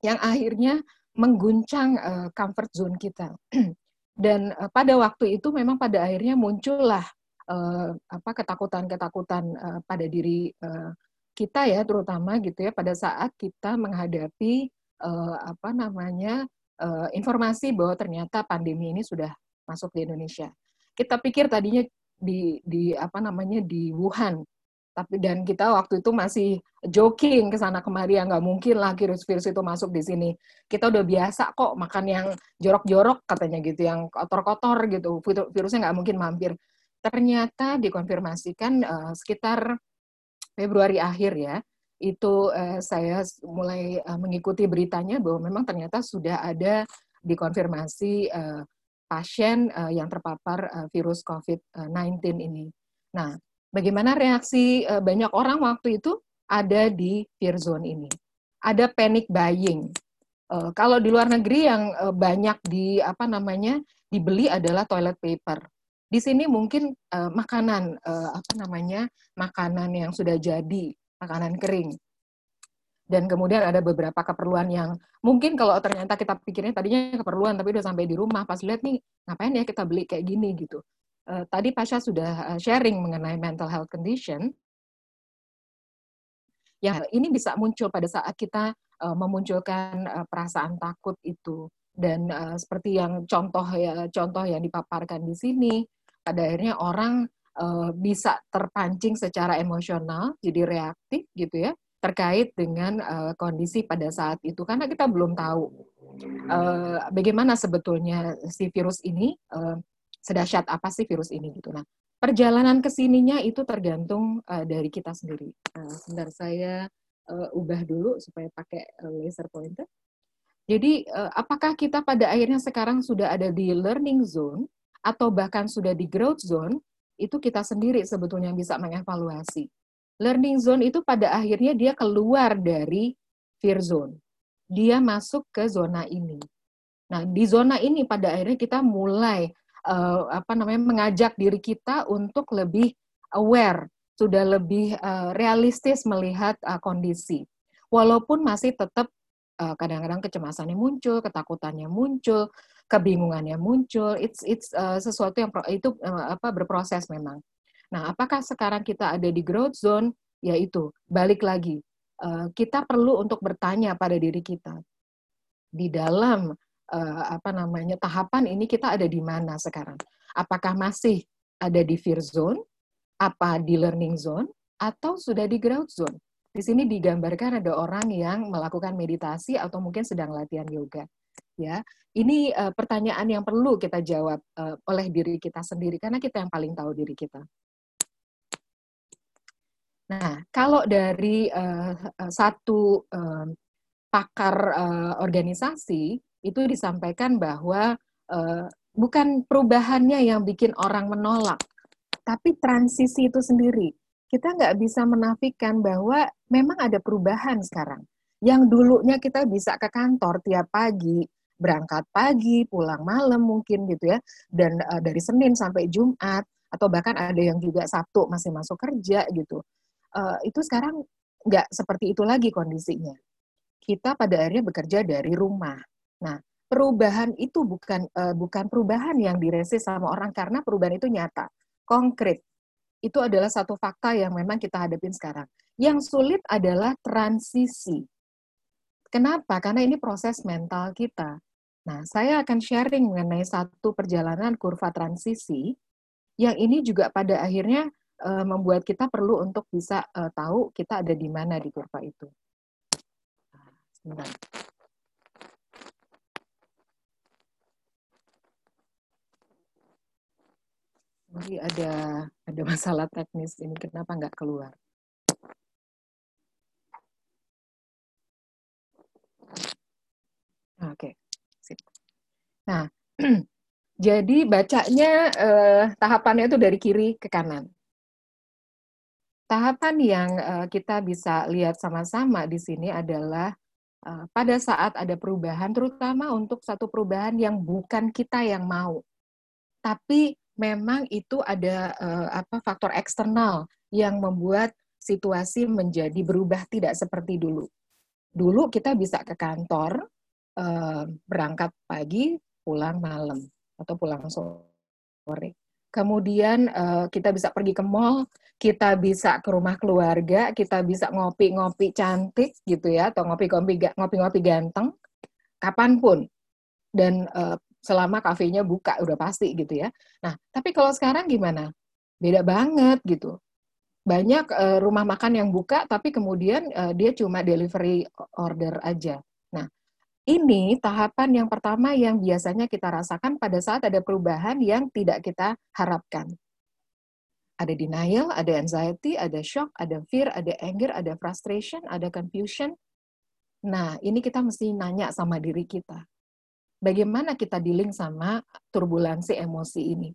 yang akhirnya mengguncang uh, comfort zone kita. Dan uh, pada waktu itu memang pada akhirnya muncullah uh, apa ketakutan-ketakutan uh, pada diri uh, kita ya terutama gitu ya pada saat kita menghadapi uh, apa namanya uh, informasi bahwa ternyata pandemi ini sudah masuk di Indonesia. Kita pikir tadinya di di apa namanya di Wuhan tapi dan kita waktu itu masih joking ke sana kemari ya nggak mungkin lah virus-virus itu masuk di sini kita udah biasa kok makan yang jorok-jorok katanya gitu yang kotor-kotor gitu virusnya nggak mungkin mampir ternyata dikonfirmasikan uh, sekitar Februari akhir ya itu uh, saya mulai uh, mengikuti beritanya bahwa memang ternyata sudah ada dikonfirmasi uh, pasien uh, yang terpapar uh, virus COVID-19 ini. Nah, Bagaimana reaksi uh, banyak orang waktu itu ada di fear zone ini. Ada panic buying. Uh, kalau di luar negeri yang uh, banyak di apa namanya dibeli adalah toilet paper. Di sini mungkin uh, makanan uh, apa namanya makanan yang sudah jadi, makanan kering. Dan kemudian ada beberapa keperluan yang mungkin kalau ternyata kita pikirnya tadinya keperluan tapi udah sampai di rumah pas lihat nih ngapain ya kita beli kayak gini gitu uh, tadi Pasha sudah sharing mengenai mental health condition. Yang ini bisa muncul pada saat kita uh, memunculkan uh, perasaan takut itu dan uh, seperti yang contoh ya contoh yang dipaparkan di sini pada akhirnya orang uh, bisa terpancing secara emosional jadi reaktif gitu ya terkait dengan uh, kondisi pada saat itu karena kita belum tahu uh, bagaimana sebetulnya si virus ini uh, sedahsyat apa sih virus ini gitu. Nah, perjalanan ke sininya itu tergantung uh, dari kita sendiri. Nah, sebentar saya uh, ubah dulu supaya pakai uh, laser pointer. Jadi, uh, apakah kita pada akhirnya sekarang sudah ada di learning zone atau bahkan sudah di growth zone? Itu kita sendiri sebetulnya bisa mengevaluasi. Learning zone itu pada akhirnya dia keluar dari fear zone. Dia masuk ke zona ini. Nah, di zona ini pada akhirnya kita mulai uh, apa namanya mengajak diri kita untuk lebih aware, sudah lebih uh, realistis melihat uh, kondisi. Walaupun masih tetap kadang-kadang kecemasannya muncul, ketakutannya muncul, kebingungannya muncul. It's it's uh, sesuatu yang pro, itu uh, apa berproses memang. Nah, apakah sekarang kita ada di growth zone? Yaitu balik lagi uh, kita perlu untuk bertanya pada diri kita di dalam uh, apa namanya tahapan ini kita ada di mana sekarang? Apakah masih ada di fear zone, apa di learning zone, atau sudah di growth zone? Di sini digambarkan ada orang yang melakukan meditasi atau mungkin sedang latihan yoga. Ya, ini uh, pertanyaan yang perlu kita jawab uh, oleh diri kita sendiri karena kita yang paling tahu diri kita. Nah, kalau dari uh, satu uh, pakar uh, organisasi itu disampaikan bahwa uh, bukan perubahannya yang bikin orang menolak, tapi transisi itu sendiri. Kita nggak bisa menafikan bahwa memang ada perubahan sekarang. Yang dulunya kita bisa ke kantor tiap pagi, berangkat pagi, pulang malam mungkin gitu ya, dan uh, dari Senin sampai Jumat, atau bahkan ada yang juga Sabtu masih masuk kerja gitu. Uh, itu sekarang nggak seperti itu lagi kondisinya. Kita pada akhirnya bekerja dari rumah Nah, perubahan itu bukan uh, bukan perubahan yang diresis sama orang karena perubahan itu nyata, konkret. Itu adalah satu fakta yang memang kita hadapin sekarang. Yang sulit adalah transisi. Kenapa? Karena ini proses mental kita. Nah, saya akan sharing mengenai satu perjalanan kurva transisi yang ini juga pada akhirnya uh, membuat kita perlu untuk bisa uh, tahu kita ada di mana di kurva itu. Nah, sebentar. Jadi ada ada masalah teknis ini kenapa nggak keluar? Oke, okay. Nah, jadi bacanya eh, tahapannya itu dari kiri ke kanan. Tahapan yang eh, kita bisa lihat sama-sama di sini adalah eh, pada saat ada perubahan, terutama untuk satu perubahan yang bukan kita yang mau, tapi memang itu ada uh, apa faktor eksternal yang membuat situasi menjadi berubah tidak seperti dulu. Dulu kita bisa ke kantor, uh, berangkat pagi, pulang malam atau pulang sore. Kemudian uh, kita bisa pergi ke mall, kita bisa ke rumah keluarga, kita bisa ngopi-ngopi cantik gitu ya, atau ngopi-ngopi ngopi-ngopi ganteng, kapan pun. Dan uh, selama kafenya buka udah pasti gitu ya. Nah, tapi kalau sekarang gimana? Beda banget gitu. Banyak uh, rumah makan yang buka tapi kemudian uh, dia cuma delivery order aja. Nah, ini tahapan yang pertama yang biasanya kita rasakan pada saat ada perubahan yang tidak kita harapkan. Ada denial, ada anxiety, ada shock, ada fear, ada anger, ada frustration, ada confusion. Nah, ini kita mesti nanya sama diri kita bagaimana kita dealing sama turbulensi emosi ini.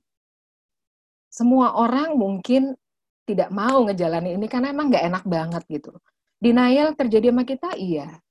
Semua orang mungkin tidak mau ngejalanin ini karena emang nggak enak banget gitu. Denial terjadi sama kita, iya.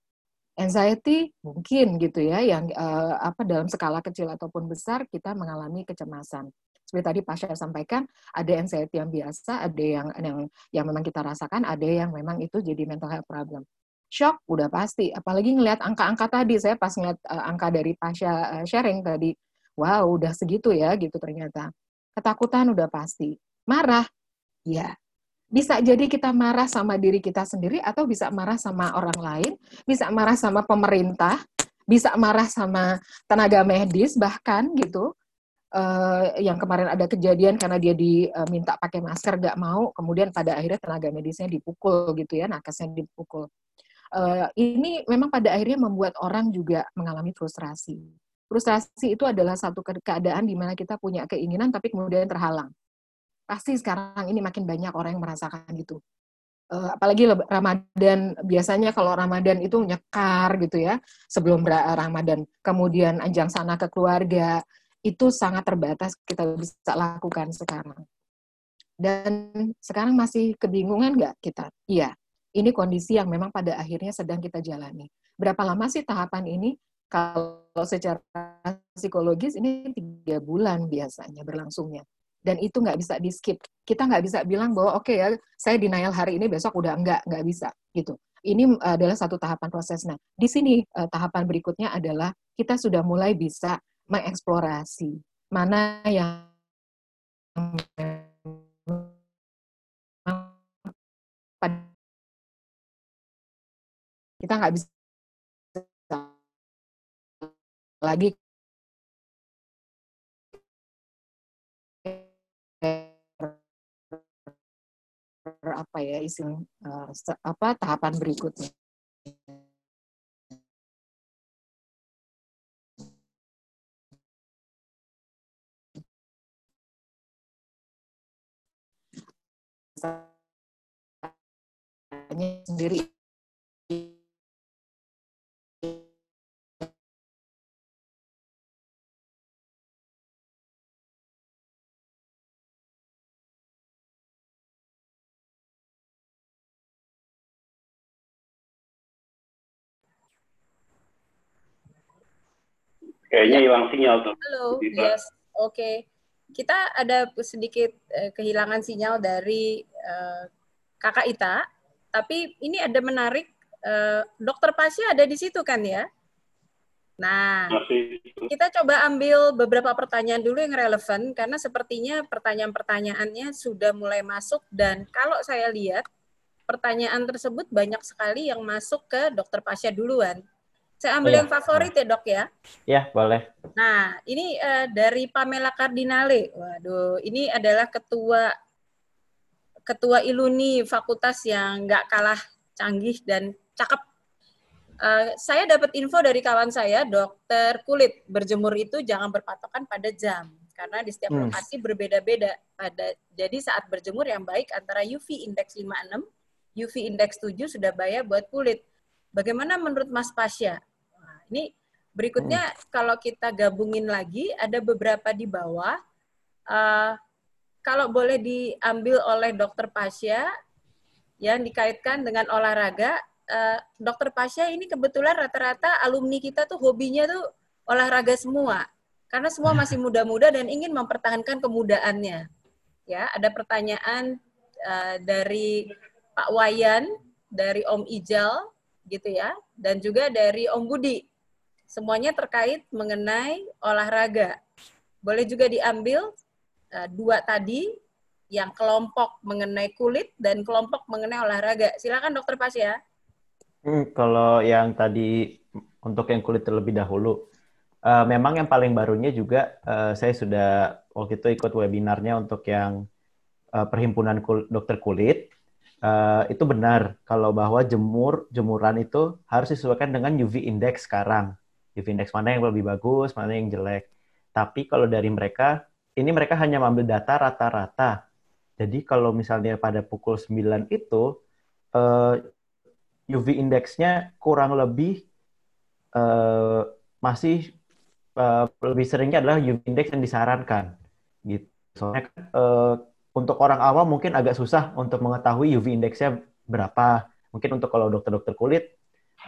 Anxiety mungkin gitu ya, yang uh, apa dalam skala kecil ataupun besar kita mengalami kecemasan. Seperti tadi Pasha sampaikan, ada anxiety yang biasa, ada yang yang yang memang kita rasakan, ada yang memang itu jadi mental health problem shock udah pasti. Apalagi ngelihat angka-angka tadi saya pas ngeliat uh, angka dari Pasha uh, sharing tadi wow udah segitu ya gitu ternyata. Ketakutan udah pasti. Marah? Ya bisa jadi kita marah sama diri kita sendiri atau bisa marah sama orang lain bisa marah sama pemerintah bisa marah sama tenaga medis bahkan gitu. Uh, yang kemarin ada kejadian karena dia diminta pakai masker gak mau kemudian pada akhirnya tenaga medisnya dipukul gitu ya nakesnya dipukul uh, ini memang pada akhirnya membuat orang juga mengalami frustrasi. Frustrasi itu adalah satu keadaan di mana kita punya keinginan tapi kemudian terhalang. pasti sekarang ini makin banyak orang yang merasakan gitu. Uh, apalagi Ramadan biasanya kalau Ramadan itu nyekar gitu ya sebelum Ramadan kemudian ajang sana ke keluarga itu sangat terbatas kita bisa lakukan sekarang dan sekarang masih kebingungan nggak kita iya ini kondisi yang memang pada akhirnya sedang kita jalani berapa lama sih tahapan ini kalau secara psikologis ini tiga bulan biasanya berlangsungnya dan itu nggak bisa di skip. Kita nggak bisa bilang bahwa oke okay ya saya denial hari ini besok udah enggak nggak bisa gitu. Ini adalah satu tahapan proses. Nah di sini uh, tahapan berikutnya adalah kita sudah mulai bisa mengeksplorasi mana yang kita nggak bisa lagi apa ya istilah uh, apa tahapan berikutnya. sendiri Kayaknya hilang sinyal tuh. Halo, yes, oke. Okay. Kita ada sedikit uh, kehilangan sinyal dari uh, kakak Ita, tapi ini ada menarik. Uh, dokter Pasya ada di situ kan ya? Nah, kita coba ambil beberapa pertanyaan dulu yang relevan karena sepertinya pertanyaan-pertanyaannya sudah mulai masuk dan kalau saya lihat pertanyaan tersebut banyak sekali yang masuk ke dokter Pasya duluan. Saya ambil iya. yang favorit ya dok ya. Iya boleh. Nah ini uh, dari Pamela Cardinale. Waduh ini adalah ketua ketua iluni fakultas yang nggak kalah canggih dan cakep. Uh, saya dapat info dari kawan saya, dokter kulit berjemur itu jangan berpatokan pada jam karena di setiap hmm. lokasi berbeda-beda. Pada jadi saat berjemur yang baik antara UV index 56, UV index 7 sudah bahaya buat kulit. Bagaimana menurut Mas Pasya? Ini berikutnya hmm. kalau kita gabungin lagi ada beberapa di bawah. Uh, kalau boleh diambil oleh dokter Pasya yang dikaitkan dengan olahraga, uh, dokter Pasya ini kebetulan rata-rata alumni kita tuh hobinya tuh olahraga semua. Karena semua masih muda-muda dan ingin mempertahankan kemudaannya. Ya, ada pertanyaan uh, dari Pak Wayan, dari Om Ijal, gitu ya, dan juga dari Om Budi semuanya terkait mengenai olahraga. Boleh juga diambil uh, dua tadi, yang kelompok mengenai kulit dan kelompok mengenai olahraga. Silakan dokter Pas ya. Hmm, kalau yang tadi untuk yang kulit terlebih dahulu, uh, memang yang paling barunya juga uh, saya sudah waktu itu ikut webinarnya untuk yang uh, perhimpunan kul dokter kulit. Uh, itu benar kalau bahwa jemur jemuran itu harus disesuaikan dengan UV index sekarang. Index mana yang lebih bagus, mana yang jelek. Tapi kalau dari mereka, ini mereka hanya mengambil data rata-rata. Jadi kalau misalnya pada pukul 9 itu, eh, UV indeksnya kurang lebih uh, masih uh, lebih seringnya adalah UV index yang disarankan. Gitu. Soalnya uh, untuk orang awam mungkin agak susah untuk mengetahui UV indeksnya berapa. Mungkin untuk kalau dokter-dokter kulit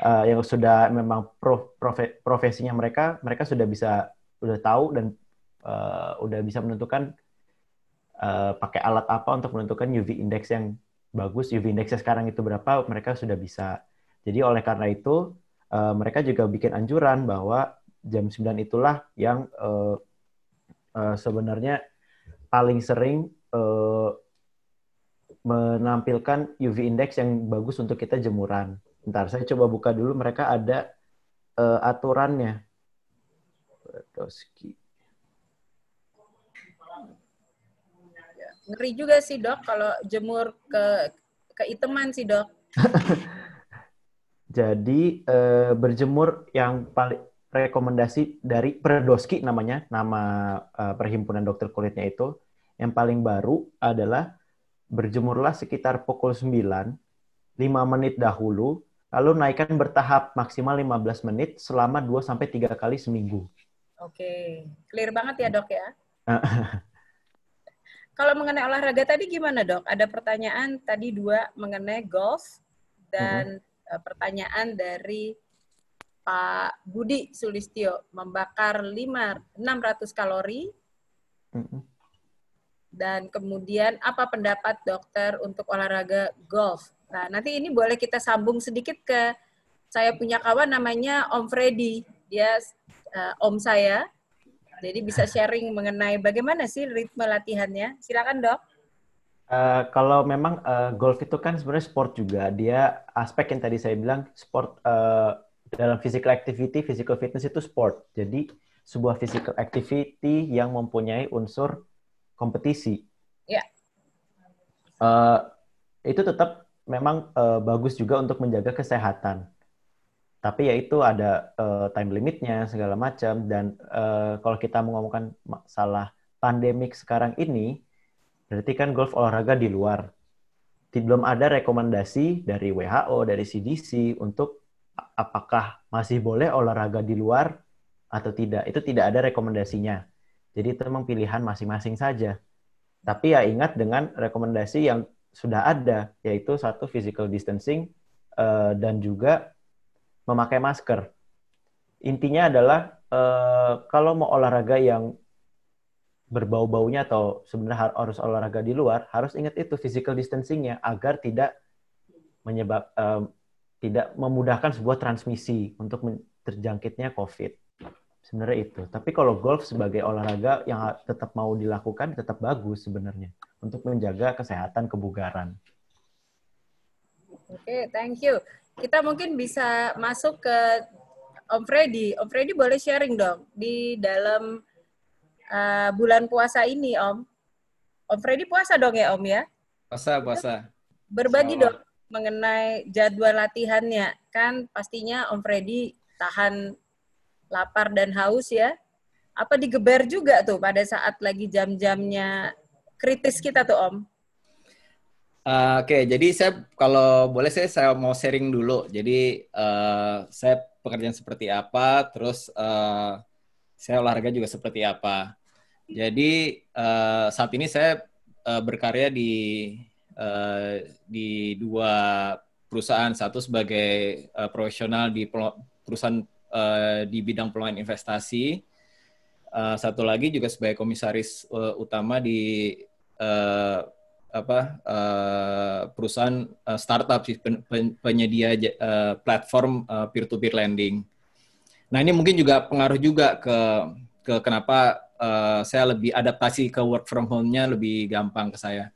uh, yang sudah memang prof, profe, profesinya mereka, mereka sudah bisa sudah tahu dan uh, udah bisa menentukan uh, pakai alat apa untuk menentukan UV index yang bagus, UV indexnya sekarang itu berapa, mereka sudah bisa. Jadi oleh karena itu uh, mereka juga bikin anjuran bahwa jam 9 itulah yang uh, uh, sebenarnya paling sering uh, menampilkan UV index yang bagus untuk kita jemuran. Bentar, saya coba buka dulu. Mereka ada uh, aturannya. Ngeri juga sih dok kalau jemur ke keiteman sih dok. Jadi uh, berjemur yang paling rekomendasi dari Perdoski namanya, nama uh, perhimpunan dokter kulitnya itu, yang paling baru adalah berjemurlah sekitar pukul 9, 5 menit dahulu, lalu naikkan bertahap maksimal 15 menit selama 2 sampai 3 kali seminggu. Oke, clear banget ya, Dok ya. Kalau mengenai olahraga tadi gimana, Dok? Ada pertanyaan tadi dua mengenai golf dan uh -huh. pertanyaan dari Pak Budi Sulistyo membakar 5 600 kalori. Uh -huh. Dan kemudian apa pendapat dokter untuk olahraga golf? Nah, nanti ini boleh kita sambung sedikit ke saya punya kawan namanya Om Freddy. Dia uh, om saya. Jadi bisa sharing mengenai bagaimana sih ritme latihannya. Silakan, Dok. Uh, kalau memang uh, golf itu kan sebenarnya sport juga. Dia aspek yang tadi saya bilang sport uh, dalam physical activity, physical fitness itu sport. Jadi sebuah physical activity yang mempunyai unsur kompetisi. Ya. Uh, itu tetap memang uh, bagus juga untuk menjaga kesehatan. Tapi ya itu ada uh, time limitnya segala macam dan uh, kalau kita mengomongkan masalah pandemik sekarang ini, berarti kan golf olahraga di luar. Belum ada rekomendasi dari WHO, dari CDC untuk apakah masih boleh olahraga di luar atau tidak. Itu tidak ada rekomendasinya. Jadi itu memang pilihan masing-masing saja. Tapi ya ingat dengan rekomendasi yang sudah ada, yaitu satu physical distancing uh, dan juga memakai masker. Intinya adalah uh, kalau mau olahraga yang berbau-baunya atau sebenarnya harus olahraga di luar, harus ingat itu physical distancingnya agar tidak menyebab uh, tidak memudahkan sebuah transmisi untuk terjangkitnya COVID sebenarnya itu. Tapi kalau golf sebagai olahraga yang tetap mau dilakukan tetap bagus sebenarnya untuk menjaga kesehatan kebugaran. Oke, okay, thank you. Kita mungkin bisa masuk ke Om Freddy. Om Freddy boleh sharing dong di dalam uh, bulan puasa ini, Om. Om Freddy puasa dong ya, Om ya? Puasa, puasa. Berbagi dong mengenai jadwal latihannya. Kan pastinya Om Freddy tahan lapar dan haus ya. Apa digeber juga tuh pada saat lagi jam-jamnya kritis kita tuh Om? Uh, Oke, okay, jadi saya kalau boleh saya saya mau sharing dulu. Jadi uh, saya pekerjaan seperti apa, terus uh, saya olahraga juga seperti apa. Jadi uh, saat ini saya uh, berkarya di uh, di dua perusahaan, satu sebagai uh, profesional di perusahaan uh, di bidang peluang investasi. Uh, satu lagi juga sebagai komisaris uh, utama di uh, apa uh, perusahaan uh, startup sih pen, pen, penyedia uh, platform uh, peer-to-peer lending. Nah ini mungkin juga pengaruh juga ke ke kenapa uh, saya lebih adaptasi ke work from home-nya lebih gampang ke saya.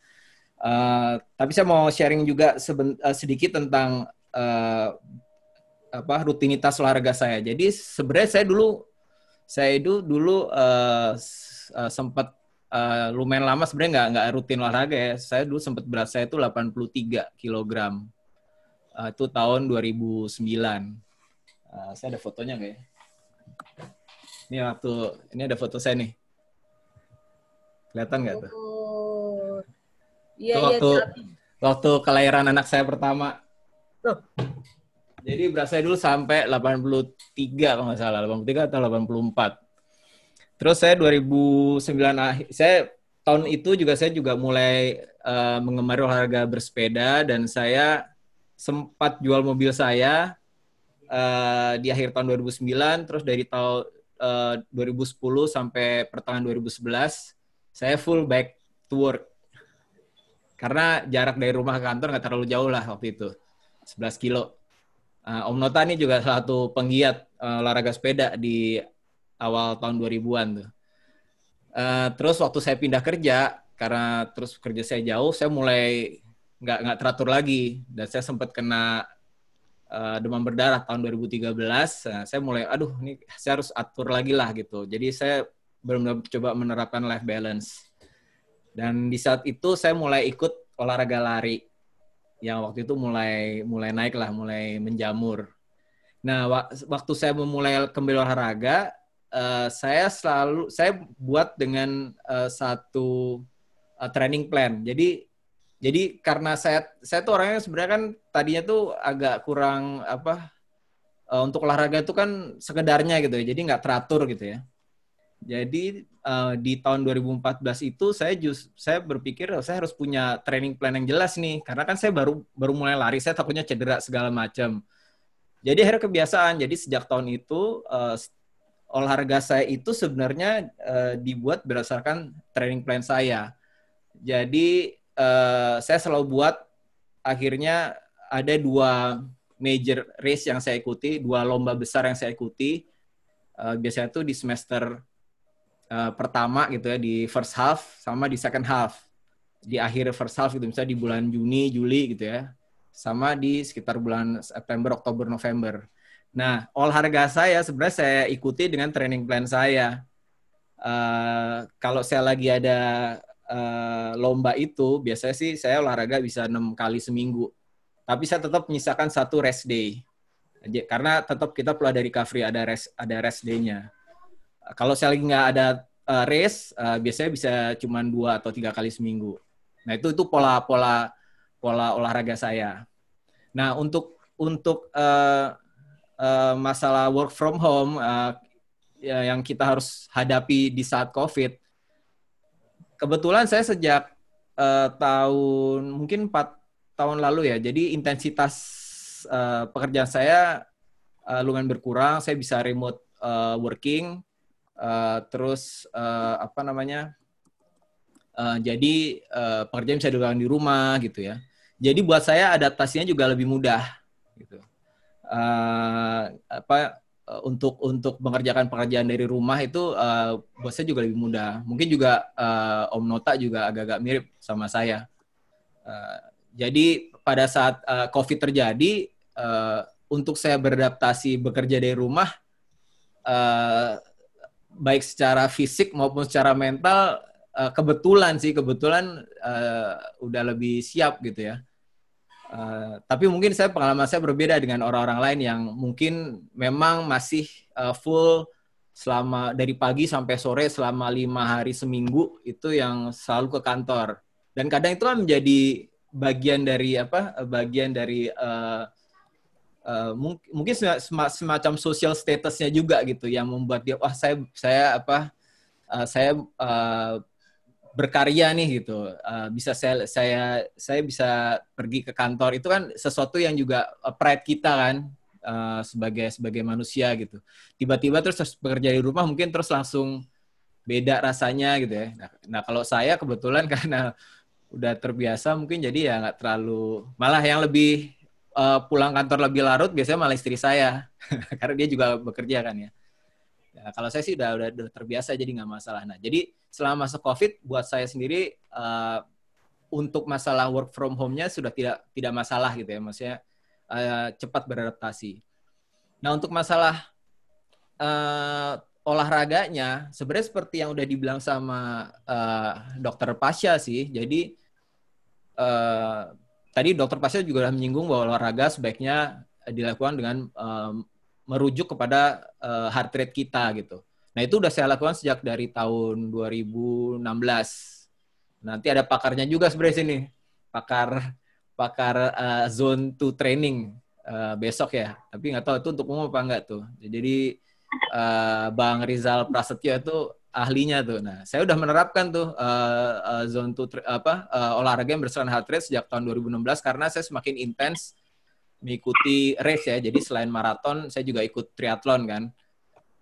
Uh, tapi saya mau sharing juga uh, sedikit tentang uh, apa rutinitas olahraga saya. Jadi sebenarnya saya dulu saya itu dulu uh, uh, sempat uh, lumayan lama sebenarnya nggak nggak rutin olahraga ya. Saya dulu sempat berat saya itu 83 kg. Uh, itu tahun 2009. Uh, saya ada fotonya nggak ya? Ini waktu ini ada foto saya nih. Kelihatan nggak tuh? Oh. Iya, iya, waktu, waktu kelahiran anak saya pertama. Tuh. Jadi berat saya dulu sampai 83 kalau nggak salah, 83 atau 84. Terus saya 2009 akhir, saya tahun itu juga saya juga mulai uh, mengemari olahraga bersepeda dan saya sempat jual mobil saya uh, di akhir tahun 2009, terus dari tahun uh, 2010 sampai pertengahan 2011 saya full back to work. Karena jarak dari rumah ke kantor nggak terlalu jauh lah waktu itu, 11 kilo. Uh, Om Nota ini juga satu penggiat uh, olahraga sepeda di awal tahun 2000-an tuh. Uh, terus waktu saya pindah kerja, karena terus kerja saya jauh, saya mulai nggak nggak teratur lagi dan saya sempat kena uh, demam berdarah tahun 2013. Nah, saya mulai, aduh, ini saya harus atur lagi lah gitu. Jadi saya belum coba menerapkan life balance. Dan di saat itu saya mulai ikut olahraga lari yang waktu itu mulai mulai naik lah, mulai menjamur. Nah, waktu saya memulai kembali olahraga, uh, saya selalu saya buat dengan uh, satu uh, training plan. Jadi jadi karena saya saya tuh orangnya sebenarnya kan tadinya tuh agak kurang apa uh, untuk olahraga itu kan sekedarnya gitu ya. Jadi nggak teratur gitu ya. Jadi uh, di tahun 2014 itu saya just saya berpikir oh, saya harus punya training plan yang jelas nih karena kan saya baru baru mulai lari saya takutnya cedera segala macam. Jadi akhirnya kebiasaan. Jadi sejak tahun itu uh, olahraga saya itu sebenarnya uh, dibuat berdasarkan training plan saya. Jadi uh, saya selalu buat akhirnya ada dua major race yang saya ikuti, dua lomba besar yang saya ikuti. Uh, biasanya tuh di semester uh, pertama gitu ya di first half sama di second half. Di akhir first half gitu misalnya di bulan Juni Juli gitu ya sama di sekitar bulan September Oktober November. Nah olahraga saya sebenarnya saya ikuti dengan training plan saya. Uh, kalau saya lagi ada uh, lomba itu biasanya sih saya olahraga bisa enam kali seminggu. Tapi saya tetap menyisakan satu rest day. Karena tetap kita perlu ada recovery ada rest ada rest day-nya kalau saya lagi nggak ada uh, race, uh, biasanya bisa cuma dua atau tiga kali seminggu. Nah itu itu pola pola pola olahraga saya. Nah untuk untuk uh, uh, masalah work from home uh, yang kita harus hadapi di saat COVID, kebetulan saya sejak uh, tahun mungkin empat tahun lalu ya, jadi intensitas uh, pekerjaan saya uh, lumayan berkurang. Saya bisa remote uh, working Uh, terus uh, apa namanya? Uh, jadi uh, pekerjaan bisa dilakukan di rumah gitu ya. Jadi buat saya adaptasinya juga lebih mudah gitu. Uh, apa untuk untuk mengerjakan pekerjaan dari rumah itu uh, buat saya juga lebih mudah. Mungkin juga uh, Om Nota juga agak-agak mirip sama saya. Uh, jadi pada saat uh, COVID terjadi, uh, untuk saya beradaptasi bekerja dari rumah, uh, baik secara fisik maupun secara mental uh, kebetulan sih kebetulan uh, udah lebih siap gitu ya. Uh, tapi mungkin saya pengalaman saya berbeda dengan orang-orang lain yang mungkin memang masih uh, full selama dari pagi sampai sore selama lima hari seminggu itu yang selalu ke kantor dan kadang itu kan menjadi bagian dari apa bagian dari uh, uh, mungkin semacam social statusnya juga gitu yang membuat dia wah saya saya apa uh, saya uh, berkarya nih gitu. Uh, bisa saya saya saya bisa pergi ke kantor. Itu kan sesuatu yang juga pride kita kan uh, sebagai sebagai manusia gitu. Tiba-tiba terus bekerja di rumah mungkin terus langsung beda rasanya gitu ya. Nah, nah kalau saya kebetulan karena udah terbiasa mungkin jadi ya nggak terlalu malah yang lebih uh, pulang kantor lebih larut biasanya malah istri saya karena dia juga bekerja kan ya. ya kalau saya sih udah udah, udah terbiasa jadi nggak masalah. Nah jadi selama masa covid buat saya sendiri uh, untuk masalah work from home-nya sudah tidak tidak masalah gitu ya maksudnya uh, cepat beradaptasi. Nah untuk masalah uh, olahraganya sebenarnya seperti yang udah dibilang sama uh, dokter Pasha sih. Jadi uh, tadi dokter Pasha juga sudah menyinggung bahwa olahraga sebaiknya dilakukan dengan um, merujuk kepada uh, heart rate kita gitu. Nah itu udah saya lakukan sejak dari tahun 2016. Nanti ada pakarnya juga sebenarnya sini, pakar pakar uh, zone to training uh, besok ya. Tapi nggak tahu itu untuk umum apa enggak tuh. Jadi uh, Bang Rizal Prasetyo itu ahlinya tuh. Nah, saya udah menerapkan tuh uh, uh, zone to apa uh, olahraga yang berdasarkan heart rate sejak tahun 2016 karena saya semakin intens mengikuti race ya. Jadi selain maraton, saya juga ikut triathlon kan.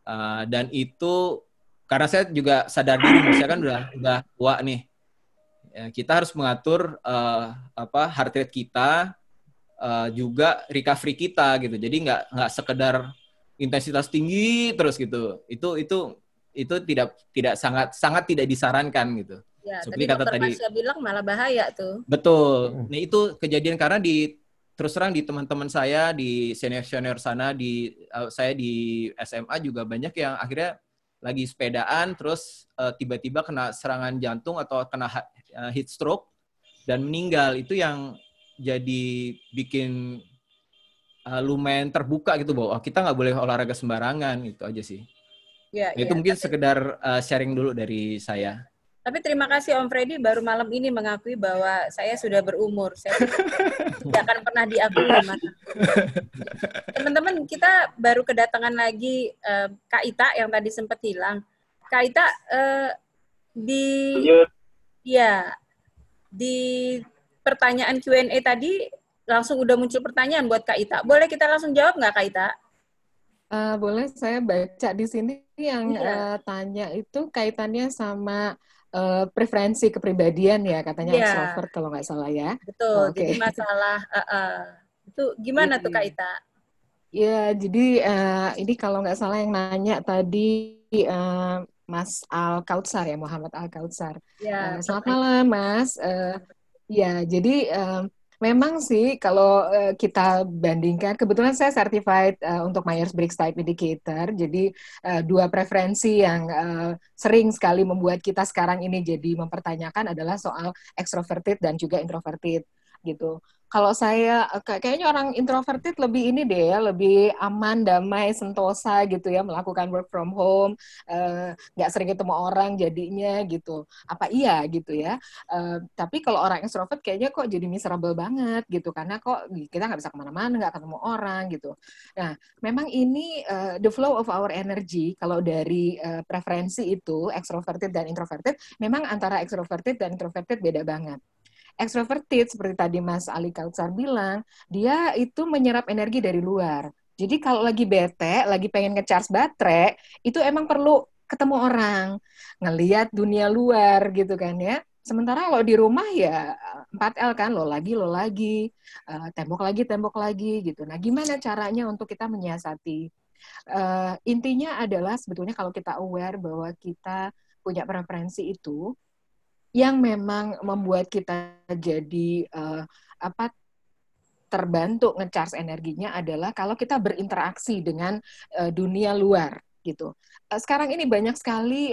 Uh, dan itu karena saya juga sadar diri, saya kan udah udah tua nih. Ya, kita harus mengatur uh, apa heart rate kita, uh, juga recovery kita gitu. Jadi nggak nggak sekedar intensitas tinggi terus gitu. Itu itu itu tidak tidak sangat sangat tidak disarankan gitu. Ya, Seperti tadi kata tadi bilang malah bahaya tuh. Betul. Hmm. Nah itu kejadian karena di terus terang di teman-teman saya di senior-senior sana di uh, saya di SMA juga banyak yang akhirnya lagi sepedaan terus uh, tiba-tiba kena serangan jantung atau kena uh, heat stroke dan meninggal itu yang jadi bikin uh, lumayan terbuka gitu bahwa oh, kita nggak boleh olahraga sembarangan gitu aja sih. Ya, itu ya, mungkin tapi... sekedar uh, sharing dulu dari saya. Tapi terima kasih Om Freddy baru malam ini mengakui bahwa saya sudah berumur. Saya tidak akan pernah diakui. Teman-teman, kita baru kedatangan lagi uh, Kak Ita yang tadi sempat hilang. Kak Ita uh, di ya di pertanyaan Q&A tadi langsung udah muncul pertanyaan buat Kak Ita. Boleh kita langsung jawab nggak Kak Ita? Uh, boleh saya baca di sini yang yeah. uh, tanya itu kaitannya sama uh, preferensi kepribadian ya katanya yeah. extrovert kalau nggak salah ya. Betul. Oh, okay. Jadi masalah uh, uh, itu gimana tuh Kak Ita? Ya, jadi uh, ini kalau nggak salah yang nanya tadi uh, Mas Al Kautsar ya Muhammad Al Kautsar. Ya, uh, selamat malam Mas. Uh, ya, jadi uh, Memang sih kalau uh, kita bandingkan, kebetulan saya certified uh, untuk Myers-Briggs Type Indicator, jadi uh, dua preferensi yang uh, sering sekali membuat kita sekarang ini jadi mempertanyakan adalah soal extroverted dan juga introverted gitu kalau saya eh, kayaknya orang introverted lebih ini deh ya, lebih aman, damai, sentosa gitu ya, melakukan work from home, eh, nggak uh, sering ketemu orang jadinya gitu. Apa iya gitu ya? Uh, tapi kalau orang extrovert kayaknya kok jadi miserable banget gitu, karena kok kita nggak bisa ke mana-mana, nggak ketemu orang gitu. Nah, memang ini uh, the flow of our energy kalau dari uh, preferensi itu extroverted dan introverted, memang antara extroverted dan introverted beda banget extroverted seperti tadi Mas Ali Kautsar bilang, dia itu menyerap energi dari luar. Jadi kalau lagi bete, lagi pengen ngecharge baterai, itu emang perlu ketemu orang, ngeliat dunia luar gitu kan ya. Sementara kalau di rumah ya 4L kan, lo lagi, lo lagi, uh, tembok lagi, tembok lagi gitu. Nah gimana caranya untuk kita menyiasati? Uh, intinya adalah sebetulnya kalau kita aware bahwa kita punya preferensi itu, yang memang membuat kita jadi uh, apa terbantu ngecharge energinya adalah kalau kita berinteraksi dengan uh, dunia luar gitu. Uh, sekarang ini banyak sekali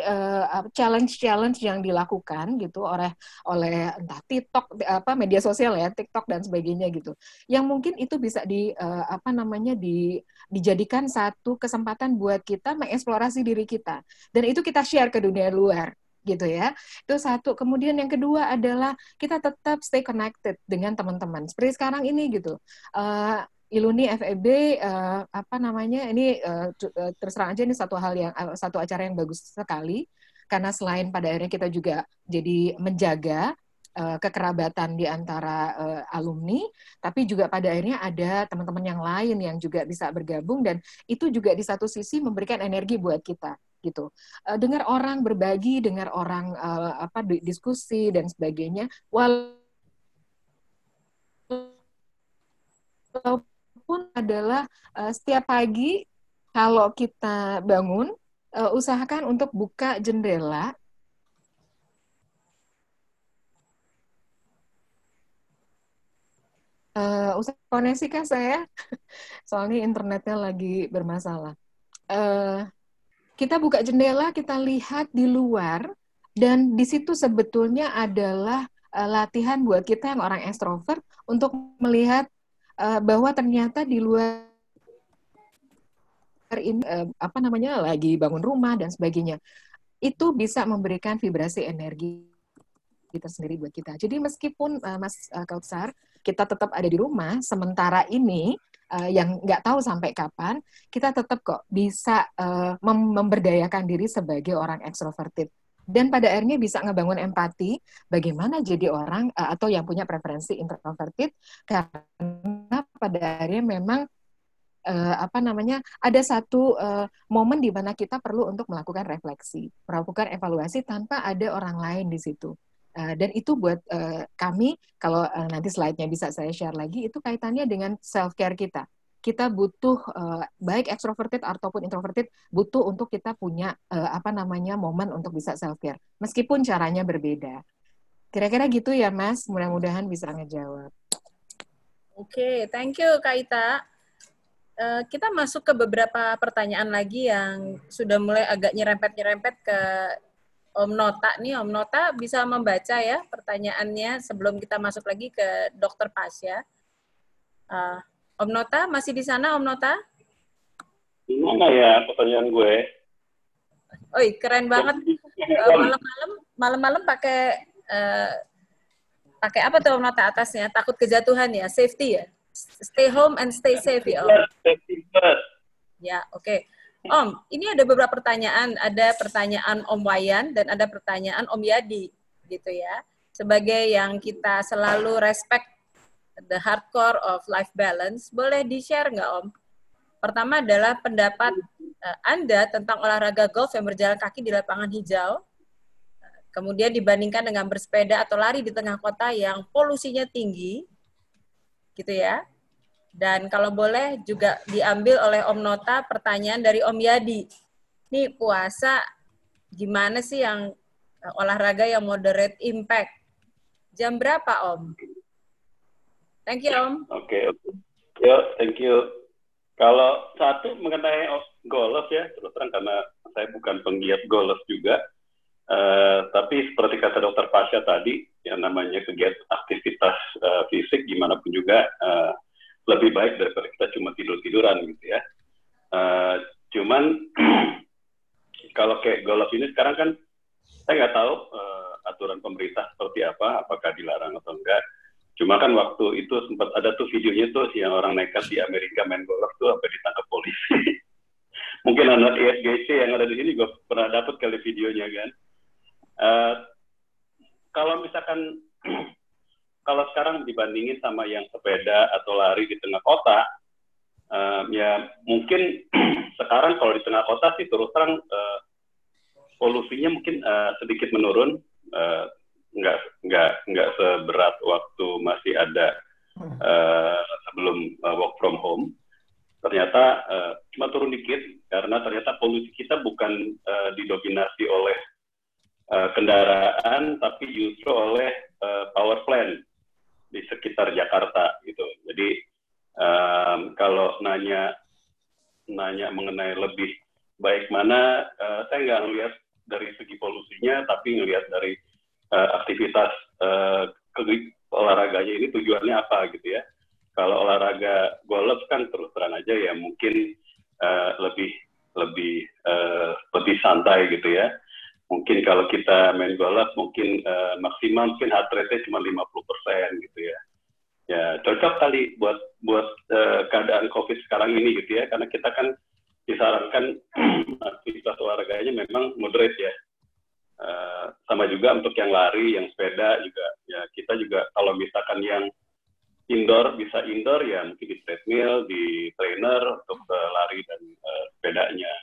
challenge-challenge uh, yang dilakukan gitu oleh oleh entah TikTok apa media sosial ya, TikTok dan sebagainya gitu. Yang mungkin itu bisa di uh, apa namanya di dijadikan satu kesempatan buat kita mengeksplorasi diri kita dan itu kita share ke dunia luar gitu ya. Itu satu. Kemudian yang kedua adalah kita tetap stay connected dengan teman-teman. Seperti sekarang ini gitu. Uh, Iluni FEB uh, apa namanya ini uh, terus terang aja ini satu hal yang uh, satu acara yang bagus sekali karena selain pada akhirnya kita juga jadi menjaga uh, kekerabatan di antara uh, alumni, tapi juga pada akhirnya ada teman-teman yang lain yang juga bisa bergabung dan itu juga di satu sisi memberikan energi buat kita gitu. Uh, dengar orang berbagi, dengar orang uh, apa diskusi dan sebagainya, walaupun adalah uh, setiap pagi kalau kita bangun uh, usahakan untuk buka jendela Uh, usah koneksi kan saya? Soalnya internetnya lagi bermasalah. Uh, kita buka jendela, kita lihat di luar, dan di situ sebetulnya adalah uh, latihan buat kita yang orang ekstrovert untuk melihat uh, bahwa ternyata di luar ini uh, apa namanya lagi bangun rumah dan sebagainya itu bisa memberikan vibrasi energi kita sendiri buat kita. Jadi meskipun Mas Kautsar kita tetap ada di rumah sementara ini uh, yang nggak tahu sampai kapan, kita tetap kok bisa uh, mem memberdayakan diri sebagai orang extroverted. Dan pada akhirnya bisa ngebangun empati bagaimana jadi orang uh, atau yang punya preferensi introverted karena pada akhirnya memang uh, apa namanya ada satu uh, momen di mana kita perlu untuk melakukan refleksi, melakukan evaluasi tanpa ada orang lain di situ. Uh, dan itu buat uh, kami, kalau uh, nanti slide-nya bisa saya share lagi, itu kaitannya dengan self-care kita. Kita butuh, uh, baik extroverted ataupun introverted, butuh untuk kita punya, uh, apa namanya, momen untuk bisa self-care. Meskipun caranya berbeda. Kira-kira gitu ya, Mas. Mudah-mudahan bisa ngejawab. Oke, okay, thank you, Kak Ita. Uh, kita masuk ke beberapa pertanyaan lagi yang sudah mulai agak nyerempet-nyerempet ke Om Nota nih, Om Nota bisa membaca ya pertanyaannya sebelum kita masuk lagi ke Dokter Pasya. Uh, Om Nota masih di sana, Om Nota? Gimana ya pertanyaan gue? Oi, keren banget. Eh, malam-malam malam-malam pakai uh, pakai apa tuh nota atasnya? Takut kejatuhan ya, safety ya. Stay home and stay safe ya Om. Ya, oke. Okay. Om, ini ada beberapa pertanyaan. Ada pertanyaan Om Wayan dan ada pertanyaan Om Yadi, gitu ya. Sebagai yang kita selalu respect the hardcore of life balance, boleh di-share nggak Om? Pertama adalah pendapat uh, Anda tentang olahraga golf yang berjalan kaki di lapangan hijau Kemudian dibandingkan dengan bersepeda atau lari di tengah kota yang polusinya tinggi, gitu ya. Dan kalau boleh juga diambil oleh Om Nota pertanyaan dari Om Yadi. Ini puasa gimana sih yang eh, olahraga yang moderate impact? Jam berapa Om? Thank you Om. Oke, okay, oke. Okay. Thank you. Kalau satu mengenai golf ya, terus terang karena saya bukan penggiat golf juga, Uh, tapi seperti kata dokter Pasha tadi, yang namanya kegiatan aktivitas uh, fisik gimana pun juga uh, lebih baik daripada kita cuma tidur-tiduran gitu ya. Uh, cuman kalau kayak golf ini sekarang kan saya nggak tahu uh, aturan pemerintah seperti apa, apakah dilarang atau enggak. Cuma kan waktu itu sempat ada tuh videonya tuh yang orang nekat di Amerika main golf tuh sampai ditangkap polisi. Mungkin anak ISGC yang ada di sini gue pernah dapat kali videonya kan Uh, kalau misalkan kalau sekarang dibandingin sama yang sepeda atau lari di tengah kota, uh, ya mungkin sekarang kalau di tengah kota sih terus terang uh, polusinya mungkin uh, sedikit menurun, uh, nggak nggak nggak seberat waktu masih ada uh, sebelum uh, work from home. Ternyata uh, cuma turun dikit karena ternyata polusi kita bukan uh, didominasi oleh uh, kendaraan tapi justru oleh uh, power plant di sekitar Jakarta gitu. Jadi um, kalau nanya nanya mengenai lebih baik mana, uh, saya nggak ngelihat dari segi polusinya, tapi ngelihat dari uh, aktivitas uh, olahraganya ini tujuannya apa gitu ya. Kalau olahraga golf kan terus terang aja ya mungkin uh, lebih lebih uh, lebih santai gitu ya mungkin kalau kita main golf mungkin uh, maksimal mungkin heart rate-nya cuma 50% gitu ya. Ya, cocok kali buat buat uh, keadaan Covid sekarang ini gitu ya, karena kita kan disarankan aktivitas olahraganya memang moderate ya. Uh, sama juga untuk yang lari, yang sepeda juga ya kita juga kalau misalkan yang indoor bisa indoor ya mungkin di treadmill, di trainer untuk uh, lari dan uh, sepedanya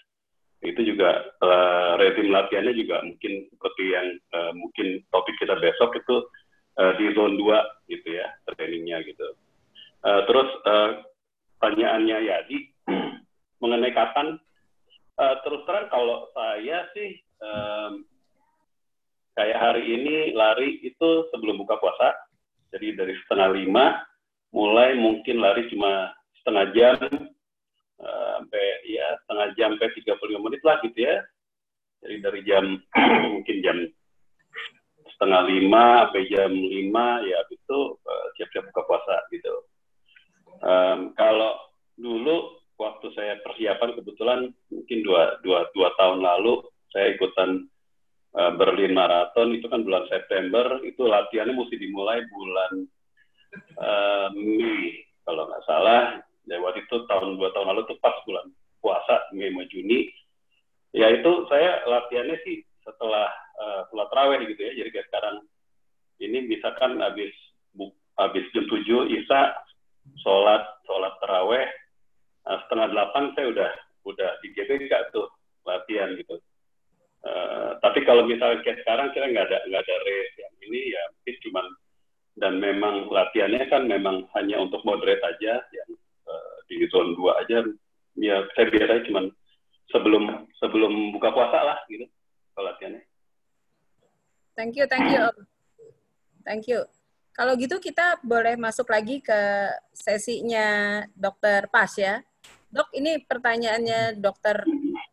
itu juga uh, resim latihannya juga mungkin seperti yang uh, mungkin topik kita besok itu uh, di zone 2 gitu ya trainingnya gitu. Uh, terus uh, pertanyaannya Yadi mengenai kapan uh, terus terang kalau saya sih um, kayak hari ini lari itu sebelum buka puasa jadi dari setengah lima mulai mungkin lari cuma setengah jam sampai ya setengah jam sampai 35 menit lah gitu ya. Jadi dari jam mungkin jam setengah lima sampai jam lima ya itu uh, siap-siap buka puasa gitu. Um, kalau dulu waktu saya persiapan kebetulan mungkin dua, dua, dua tahun lalu saya ikutan uh, Berlin Marathon itu kan bulan September itu latihannya mesti dimulai bulan uh, Mei kalau nggak salah ya waktu itu tahun dua tahun lalu tuh pas bulan puasa Mei Juni ya itu saya latihannya sih setelah uh, sholat raweh gitu ya. Jadi kayak sekarang ini misalkan habis habis jam tujuh Isa sholat sholat teraweh uh, setengah delapan saya udah udah di GBK tuh latihan gitu. Uh, tapi kalau misalnya kayak sekarang kita nggak ada nggak ada race yang ini ya mungkin cuman dan memang latihannya kan memang hanya untuk moderate aja yang di zone 2 aja ya saya biasanya cuma sebelum sebelum buka puasa lah gitu latihannya. Thank you, thank you. Thank you. Kalau gitu kita boleh masuk lagi ke sesinya Dokter Pas ya. Dok, ini pertanyaannya dokter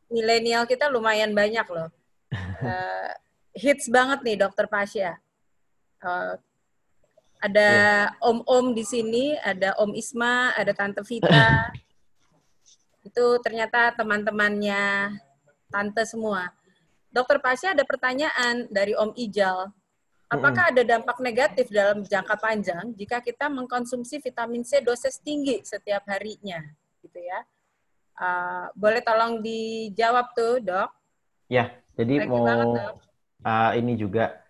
milenial kita lumayan banyak loh. Uh, hits banget nih Dokter Pas ya. Uh, ada yeah. om-om di sini, ada Om Isma, ada Tante Vita. itu ternyata teman-temannya tante semua. Dokter Pasha ada pertanyaan dari Om Ijal. Apakah ada dampak negatif dalam jangka panjang jika kita mengkonsumsi vitamin C dosis tinggi setiap harinya, gitu ya? Uh, boleh tolong dijawab tuh, dok? Ya, jadi Thank mau banget, uh, ini juga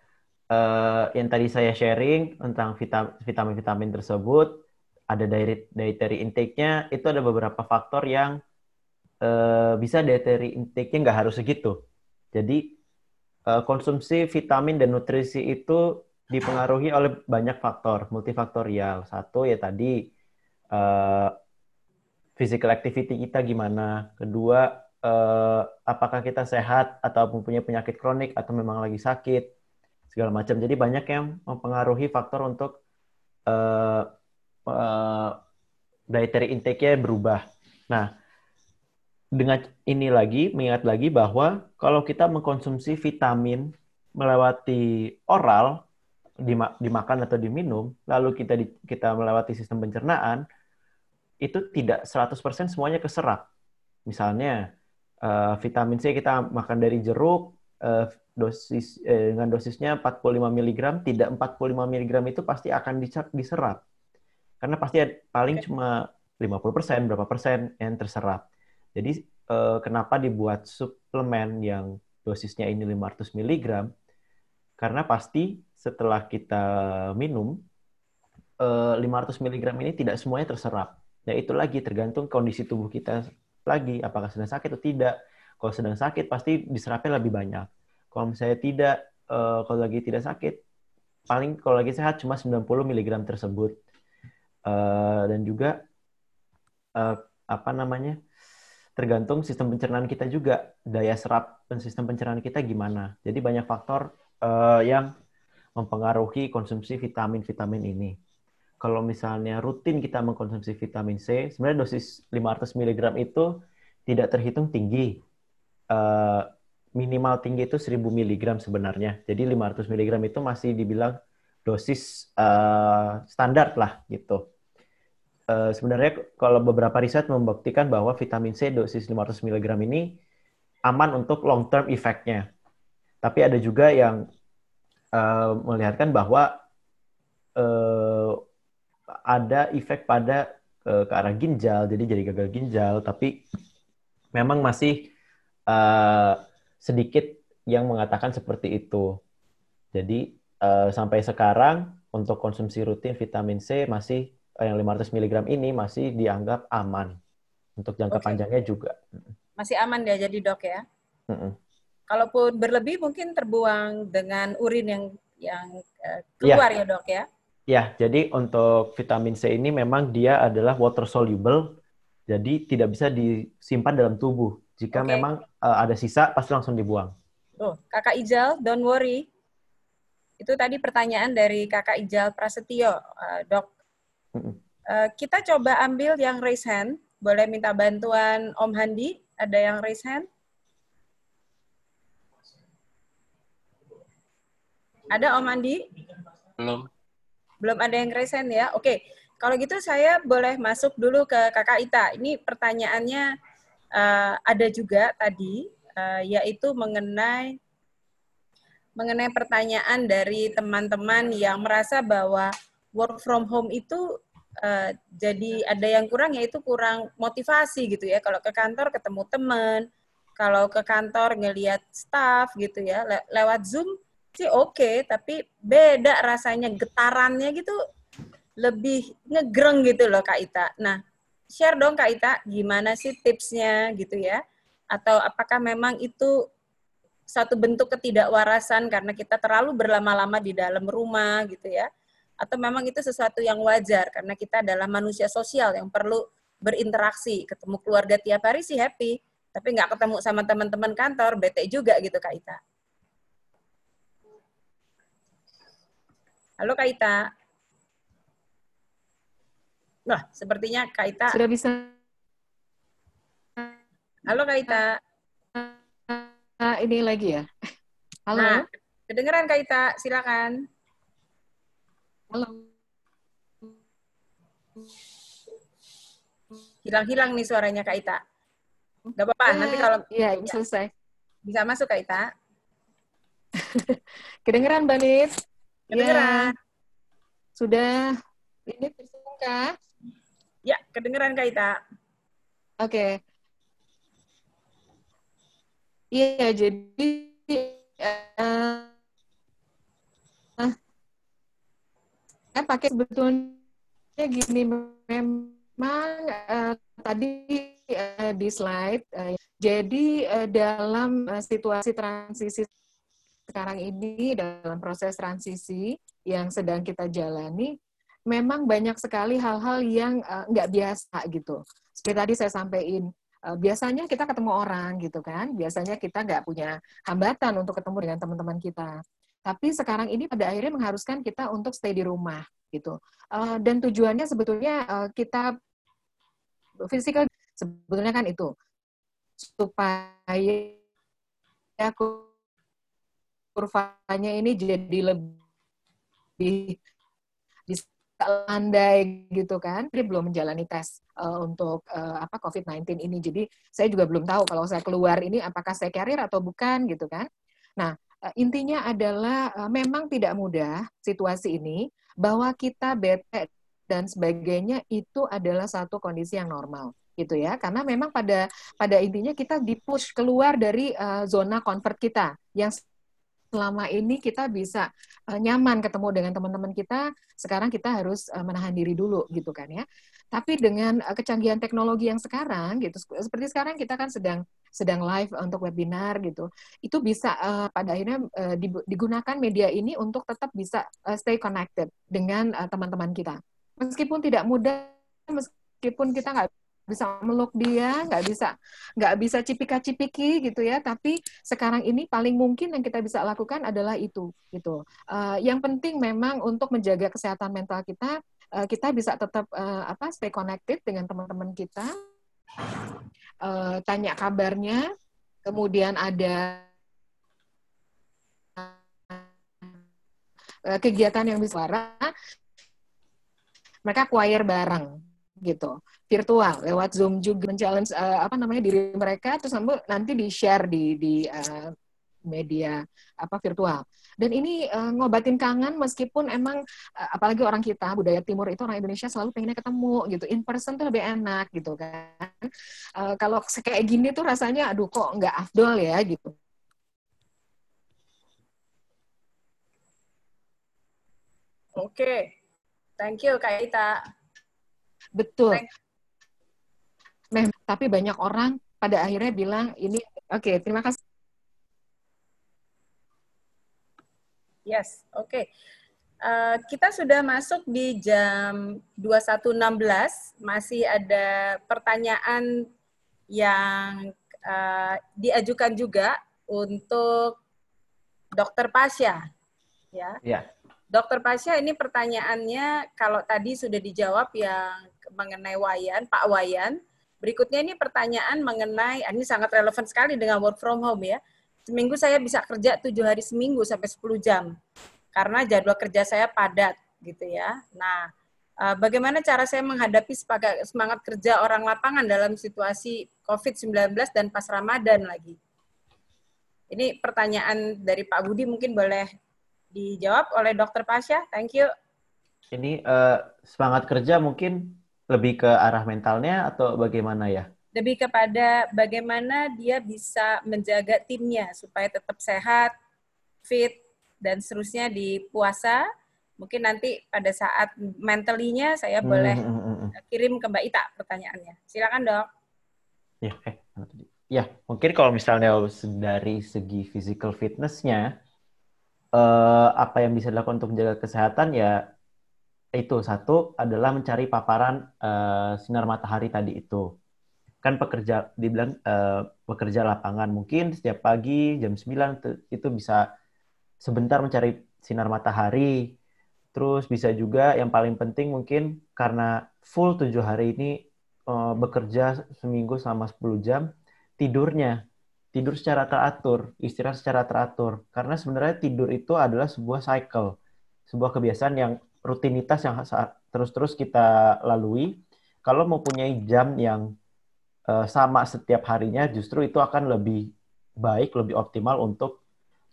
uh, yang tadi saya sharing tentang vitamin-vitamin tersebut, ada dietary, dietary intake-nya, itu ada beberapa faktor yang uh, bisa dietary intake-nya nggak harus segitu. Jadi uh, konsumsi vitamin dan nutrisi itu dipengaruhi oleh banyak faktor, multifaktorial. Satu ya tadi uh, physical activity kita gimana. Kedua, uh, apakah kita sehat atau mempunyai penyakit kronik atau memang lagi sakit, segala macam. Jadi banyak yang mempengaruhi faktor untuk uh, uh, dietary intake-nya berubah. Nah, dengan ini lagi mengingat lagi bahwa kalau kita mengkonsumsi vitamin melewati oral dimakan atau diminum lalu kita di, kita melewati sistem pencernaan itu tidak 100% semuanya keserap. Misalnya uh, vitamin C kita makan dari jeruk dosis eh, dengan dosisnya 45 mg tidak 45 mg itu pasti akan diserap. Karena pasti paling cuma 50% berapa persen yang terserap. Jadi eh, kenapa dibuat suplemen yang dosisnya ini 500 mg? Karena pasti setelah kita minum eh, 500 mg ini tidak semuanya terserap. Nah, itu lagi tergantung kondisi tubuh kita lagi apakah sedang sakit atau tidak. Kalau sedang sakit pasti diserapnya lebih banyak. Kalau misalnya tidak eh, kalau lagi tidak sakit paling kalau lagi sehat cuma 90 mg tersebut. Uh, dan juga uh, apa namanya tergantung sistem pencernaan kita juga daya serap dan sistem pencernaan kita gimana. Jadi banyak faktor uh, yang mempengaruhi konsumsi vitamin-vitamin ini. Kalau misalnya rutin kita mengkonsumsi vitamin C, sebenarnya dosis 500 mg itu tidak terhitung tinggi. Uh, minimal tinggi itu 1000 mg sebenarnya. Jadi 500 mg itu masih dibilang dosis uh, standar lah gitu. Uh, sebenarnya kalau beberapa riset membuktikan bahwa vitamin C dosis 500 mg ini aman untuk long term efeknya. Tapi ada juga yang uh, melihatkan bahwa uh, ada efek pada uh, ke arah ginjal, jadi jadi gagal ginjal. Tapi memang masih uh, sedikit yang mengatakan seperti itu. Jadi uh, sampai sekarang untuk konsumsi rutin vitamin C masih yang 500 mg ini masih dianggap aman untuk jangka okay. panjangnya juga. Masih aman ya jadi dok ya. Mm -mm. Kalaupun berlebih mungkin terbuang dengan urin yang yang uh, keluar ya. ya dok ya. Ya, jadi untuk vitamin C ini memang dia adalah water soluble, jadi tidak bisa disimpan dalam tubuh. Jika okay. memang uh, ada sisa, pasti langsung dibuang. Oh, kakak Ijal, don't worry. Itu tadi pertanyaan dari kakak Ijal Prasetyo, uh, dok. Uh, kita coba ambil yang raise hand. Boleh minta bantuan Om Handi? Ada yang raise hand? Ada Om Handi? Belum. Belum ada yang raise hand ya? Oke. Kalau gitu saya boleh masuk dulu ke Kakak Ita. Ini pertanyaannya uh, ada juga tadi, uh, yaitu mengenai mengenai pertanyaan dari teman-teman yang merasa bahwa work from home itu uh, jadi ada yang kurang yaitu kurang motivasi gitu ya. Kalau ke kantor ketemu teman, kalau ke kantor ngelihat staff gitu ya, le lewat Zoom sih oke, okay, tapi beda rasanya getarannya gitu lebih ngegreng gitu loh Kak Ita. Nah, share dong Kak Ita gimana sih tipsnya gitu ya? Atau apakah memang itu satu bentuk ketidakwarasan karena kita terlalu berlama-lama di dalam rumah gitu ya? atau memang itu sesuatu yang wajar karena kita adalah manusia sosial yang perlu berinteraksi, ketemu keluarga tiap hari sih happy, tapi nggak ketemu sama teman-teman kantor, bete juga gitu Kak Ita. Halo Kak Ita. Nah, sepertinya Kak Ita. Sudah bisa. Halo Kak Ita. Nah, ini lagi ya. Halo. Nah, kedengeran Kak Ita, silakan. Halo. Hilang-hilang nih suaranya Kak Ita. Gak apa-apa, nanti kalau... Iya, ya, selesai. Bisa masuk Kak Ita? Kedengeran, Mbak? Kedengeran. Ya. Sudah ini tersambung Ya, kedengeran Kak Ita. Oke. Okay. Iya, jadi uh, saya pakai sebetulnya gini memang uh, tadi uh, di slide uh, jadi uh, dalam uh, situasi transisi sekarang ini dalam proses transisi yang sedang kita jalani memang banyak sekali hal-hal yang uh, nggak biasa gitu. Seperti tadi saya sampaikan biasanya kita ketemu orang gitu kan. Biasanya kita nggak punya hambatan untuk ketemu dengan teman-teman kita. Tapi sekarang ini pada akhirnya mengharuskan kita untuk stay di rumah gitu. Uh, dan tujuannya sebetulnya uh, kita physical sebetulnya kan itu. Supaya kurvanya ini jadi lebih landai gitu kan. Dia belum menjalani tes uh, untuk uh, apa COVID-19 ini. Jadi saya juga belum tahu kalau saya keluar ini apakah saya carrier atau bukan gitu kan. Nah, Eh, intinya adalah uh, memang tidak mudah situasi ini bahwa kita bete dan sebagainya itu adalah satu kondisi yang normal gitu ya karena memang pada pada intinya kita dipush keluar dari uh, zona comfort kita yang selama ini kita bisa uh, nyaman ketemu dengan teman-teman kita, sekarang kita harus uh, menahan diri dulu gitu kan ya. Tapi dengan uh, kecanggihan teknologi yang sekarang gitu, seperti sekarang kita kan sedang sedang live untuk webinar gitu, itu bisa uh, pada akhirnya uh, digunakan media ini untuk tetap bisa uh, stay connected dengan teman-teman uh, kita. Meskipun tidak mudah, meskipun kita nggak bisa meluk dia, nggak bisa nggak bisa cipika-cipiki gitu ya. Tapi sekarang ini paling mungkin yang kita bisa lakukan adalah itu gitu. Uh, yang penting memang untuk menjaga kesehatan mental kita, uh, kita bisa tetap uh, apa stay connected dengan teman-teman kita, uh, tanya kabarnya, kemudian ada kegiatan yang bisa mereka choir bareng gitu virtual lewat Zoom juga men-challenge uh, apa namanya diri mereka terus nanti di-share di di uh, media apa virtual. Dan ini uh, ngobatin kangen meskipun emang uh, apalagi orang kita budaya timur itu orang Indonesia selalu pengennya ketemu gitu. In person tuh lebih enak gitu kan. Uh, kalau kayak gini tuh rasanya aduh kok nggak afdol ya gitu. Oke. Okay. Thank you Kak Ita. Betul. Mem, tapi banyak orang pada akhirnya bilang ini oke, okay, terima kasih. Yes, oke. Okay. Uh, kita sudah masuk di jam 21.16, masih ada pertanyaan yang uh, diajukan juga untuk Dokter Pasya. Ya. Yeah. Dokter Pasya ini pertanyaannya kalau tadi sudah dijawab yang mengenai Wayan, Pak Wayan. Berikutnya ini pertanyaan mengenai, ah, ini sangat relevan sekali dengan work from home ya. Seminggu saya bisa kerja tujuh hari seminggu sampai 10 jam. Karena jadwal kerja saya padat gitu ya. Nah, eh, bagaimana cara saya menghadapi semangat kerja orang lapangan dalam situasi COVID-19 dan pas Ramadan lagi? Ini pertanyaan dari Pak Budi mungkin boleh dijawab oleh Dokter Pasha. Thank you. Ini uh, semangat kerja mungkin lebih ke arah mentalnya atau bagaimana ya? Lebih kepada bagaimana dia bisa menjaga timnya supaya tetap sehat, fit, dan seterusnya di puasa. Mungkin nanti pada saat mentalinya saya hmm, boleh hmm, hmm, kirim ke Mbak Ita pertanyaannya. Silakan dok. Ya, eh, ya mungkin kalau misalnya dari segi physical fitnessnya, eh, apa yang bisa dilakukan untuk menjaga kesehatan ya itu satu adalah mencari paparan uh, sinar matahari tadi itu. Kan pekerja dibilang uh, pekerja lapangan mungkin setiap pagi jam 9 itu bisa sebentar mencari sinar matahari. Terus bisa juga yang paling penting mungkin karena full tujuh hari ini uh, bekerja seminggu selama 10 jam tidurnya. Tidur secara teratur istirahat secara teratur. Karena sebenarnya tidur itu adalah sebuah cycle sebuah kebiasaan yang rutinitas yang terus-terus kita lalui, kalau mempunyai jam yang uh, sama setiap harinya, justru itu akan lebih baik, lebih optimal untuk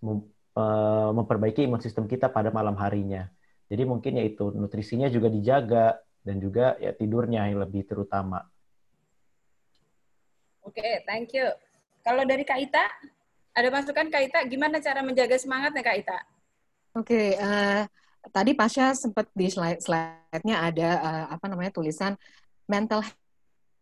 uh, memperbaiki imun sistem kita pada malam harinya. Jadi mungkin yaitu nutrisinya juga dijaga dan juga ya tidurnya yang lebih terutama. Oke, okay, thank you. Kalau dari Kak Ita, ada masukan Kak Ita, gimana cara menjaga semangatnya Kak Ita? Oke, okay, uh, eh, tadi Pasha sempat di slide slide-nya ada uh, apa namanya tulisan mental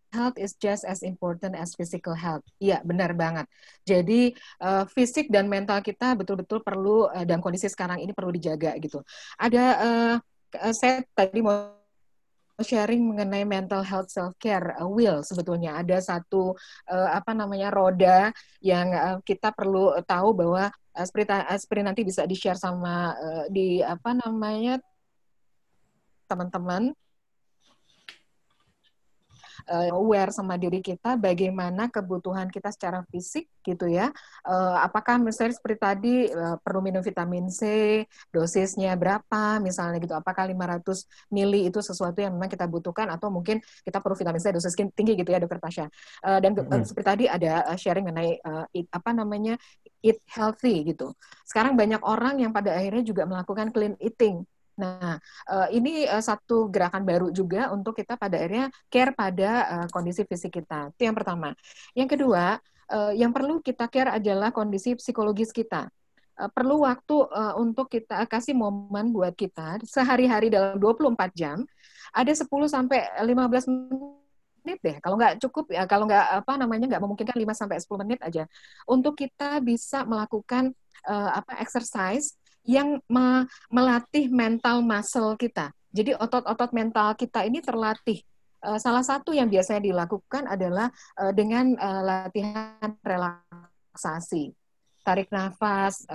health is just as important as physical health. Iya, benar banget. Jadi uh, fisik dan mental kita betul-betul perlu uh, dan kondisi sekarang ini perlu dijaga gitu. Ada uh, saya tadi mau sharing mengenai mental health self care uh, will sebetulnya ada satu uh, apa namanya roda yang uh, kita perlu tahu bahwa seperti nanti bisa di share sama uh, di apa namanya teman-teman uh, aware sama diri kita bagaimana kebutuhan kita secara fisik gitu ya. Uh, apakah misalnya seperti tadi uh, perlu minum vitamin C, dosisnya berapa misalnya gitu. Apakah 500 mili itu sesuatu yang memang kita butuhkan atau mungkin kita perlu vitamin C dosis tinggi gitu ya Dokter Tasya. Uh, dan mm-hmm. seperti tadi ada sharing mengenai uh, eat, apa namanya eat healthy gitu. Sekarang banyak orang yang pada akhirnya juga melakukan clean eating Nah, uh, ini uh, satu gerakan baru juga untuk kita pada akhirnya care pada uh, kondisi fisik kita. Itu yang pertama. Yang kedua, yang perlu kita care adalah kondisi psikologis kita. Perlu waktu untuk kita kasih momen buat kita sehari-hari dalam 24 jam ada 10 sampai 15 menit deh. Kalau nggak cukup ya, kalau nggak apa namanya nggak memungkinkan 5 sampai 10 menit aja untuk kita bisa melakukan apa exercise yang me melatih mental muscle kita. Jadi otot-otot mental kita ini terlatih. Uh, salah satu yang biasanya dilakukan adalah uh, dengan uh, latihan relaksasi. Tarik nafas,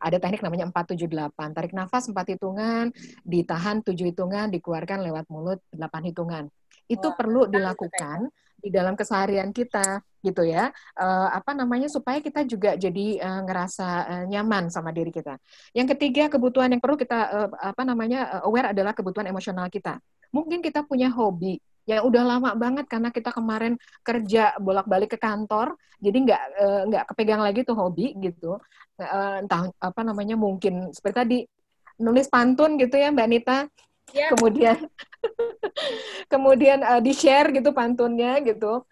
ada teknik namanya 478. Tarik nafas 4 hitungan, ditahan 7 hitungan, dikeluarkan lewat mulut 8 hitungan. Itu Wah, perlu dilakukan di dalam keseharian kita gitu ya. Uh, apa namanya supaya kita juga jadi uh, ngerasa uh, nyaman sama diri kita. Yang ketiga kebutuhan yang perlu kita uh, apa namanya uh, aware adalah kebutuhan emosional kita. Mungkin kita punya hobi yang udah lama banget karena kita kemarin kerja bolak-balik ke kantor jadi nggak nggak kepegang lagi tuh hobi gitu. Uh, entah apa namanya mungkin seperti tadi nulis pantun gitu ya mbak Nita yeah. kemudian kemudian uh, di share gitu pantunnya gitu.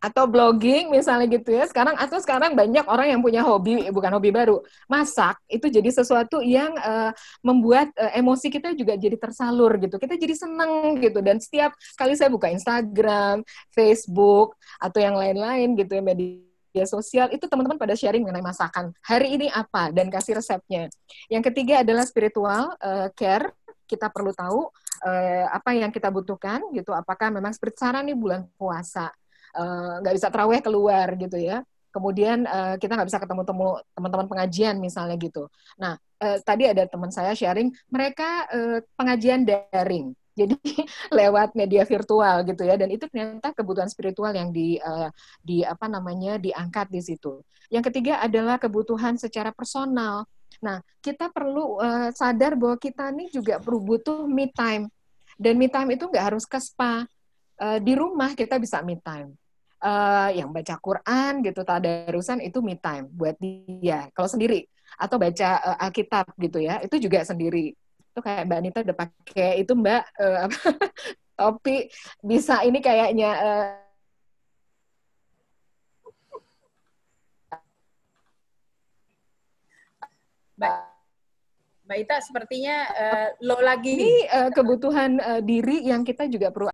Atau blogging misalnya gitu ya. Sekarang atau sekarang banyak orang yang punya hobi bukan hobi baru masak. Itu jadi sesuatu yang uh, membuat uh, emosi kita juga jadi tersalur gitu. Kita jadi seneng gitu. Dan setiap kali saya buka Instagram Facebook atau yang lain-lain gitu ya media sosial itu teman-teman pada sharing mengenai masakan. Hari ini apa? Dan kasih resepnya. Yang ketiga adalah spiritual uh, care kita perlu tahu uh, apa yang kita butuhkan gitu. Apakah memang seperti saran nih bulan puasa eh, nggak uh, bisa terawih keluar gitu ya. Kemudian uh, kita nggak bisa ketemu-temu teman-teman pengajian misalnya gitu. Nah uh, tadi ada teman saya sharing mereka uh, pengajian daring jadi lewat media virtual gitu ya dan itu ternyata kebutuhan spiritual yang di uh, di apa namanya diangkat di situ yang ketiga adalah kebutuhan secara personal Nah, kita perlu uh, sadar bahwa kita ini juga perlu butuh me time. Dan me time itu nggak harus ke spa. Uh, di rumah kita bisa me time. Uh, yang baca Quran gitu, tadarusan itu me time buat dia. Kalau sendiri atau baca uh, Alkitab gitu ya, itu juga sendiri. Itu kayak Mbak Anita udah pakai itu Mbak uh, topi bisa ini kayaknya uh, Mbak, Mbak Ita sepertinya uh, low lagi. Ini uh, kebutuhan uh, diri yang kita juga perlu.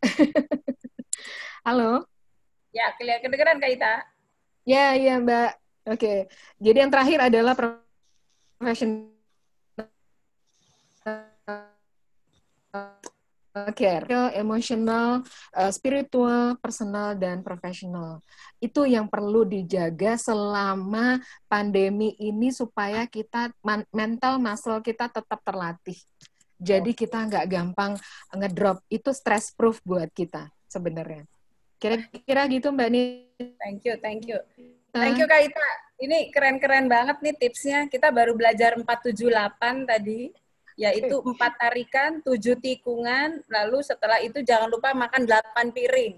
Halo. Ya, kelihatan kedengeran Kak Ita. Ya, ya Mbak. Oke. Okay. Jadi yang terakhir adalah professional care, emosional, uh, spiritual, personal, dan profesional. Itu yang perlu dijaga selama pandemi ini supaya kita mental muscle kita tetap terlatih. Jadi kita nggak gampang ngedrop. Itu stress proof buat kita sebenarnya. Kira-kira gitu Mbak Ni. Thank you, thank you. Thank you Kak Ita. Ini keren-keren banget nih tipsnya. Kita baru belajar 478 tadi yaitu empat tarikan, tujuh tikungan, lalu setelah itu jangan lupa makan delapan piring.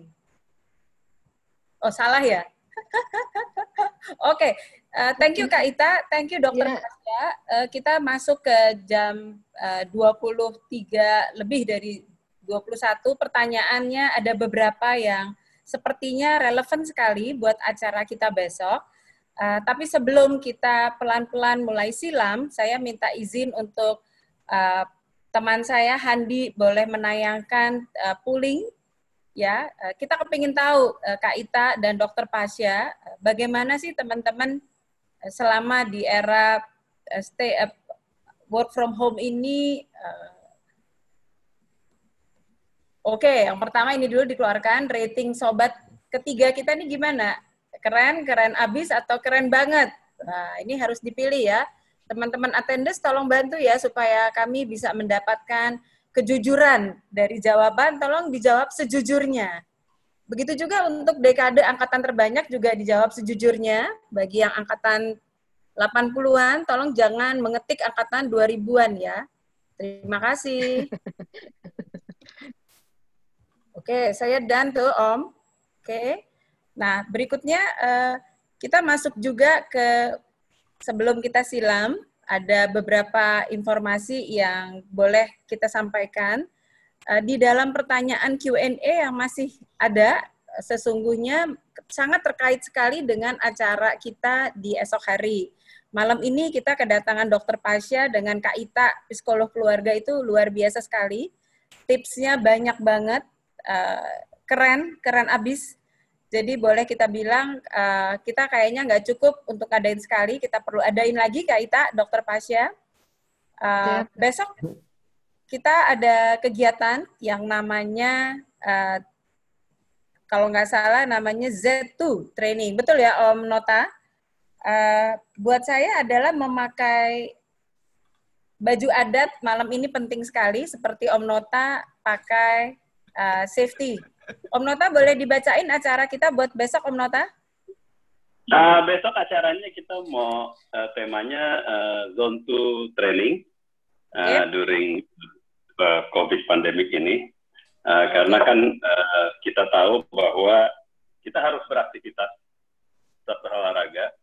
Oh, salah ya? Oke, okay. Uh, thank you Kak Ita, thank you Dokter yeah. Kasya. Uh, kita masuk ke jam uh, 23 lebih dari 21. Pertanyaannya ada beberapa yang sepertinya relevan sekali buat acara kita besok. Uh, tapi sebelum kita pelan-pelan mulai silam, saya minta izin untuk uh, teman saya Handi boleh menayangkan uh, pooling ya. Uh, kita kepingin tahu uh, Kak Ita dan Dokter Pasya, uh, bagaimana sih teman-teman selama di era uh, stay uh, work from home ini uh, Oke, okay, yang pertama ini dulu dikeluarkan rating sobat ketiga kita ini gimana? Keren, keren abis atau keren banget? Nah, ini harus dipilih ya. Teman-teman attendance tolong bantu ya supaya kami bisa mendapatkan kejujuran dari jawaban, tolong dijawab sejujurnya. Begitu juga untuk dekade angkatan terbanyak juga dijawab sejujurnya. Bagi yang angkatan 80-an, tolong jangan mengetik angkatan 2000-an ya. Terima kasih. Oke, saya dan tuh Om. Oke. Nah, berikutnya uh, kita masuk juga ke sebelum kita silam, ada beberapa informasi yang boleh kita sampaikan. Uh, di dalam pertanyaan Q&A yang masih ada, sesungguhnya sangat terkait sekali dengan acara kita di esok hari. Malam ini kita kedatangan Dokter Pasya dengan Kak Ita, psikolog keluarga itu luar biasa sekali. Tipsnya banyak banget, uh, keren, keren abis. Jadi boleh kita bilang uh, kita kayaknya nggak cukup untuk adain sekali, kita perlu adain lagi Kak Ita, Dokter Pasya. Uh, besok kita ada kegiatan yang namanya uh, kalau nggak salah namanya Z2 training. Betul ya Om Nota? Uh, buat saya adalah memakai baju adat malam ini penting sekali seperti Om Nota pakai uh, safety. Om Nota boleh dibacain acara kita buat besok Om Nota? Uh, besok acaranya kita mau uh, temanya uh, zone 2 training uh, during uh, COVID pandemic ini. Uh, karena kan uh, kita tahu bahwa kita harus beraktivitas tetap berolahraga,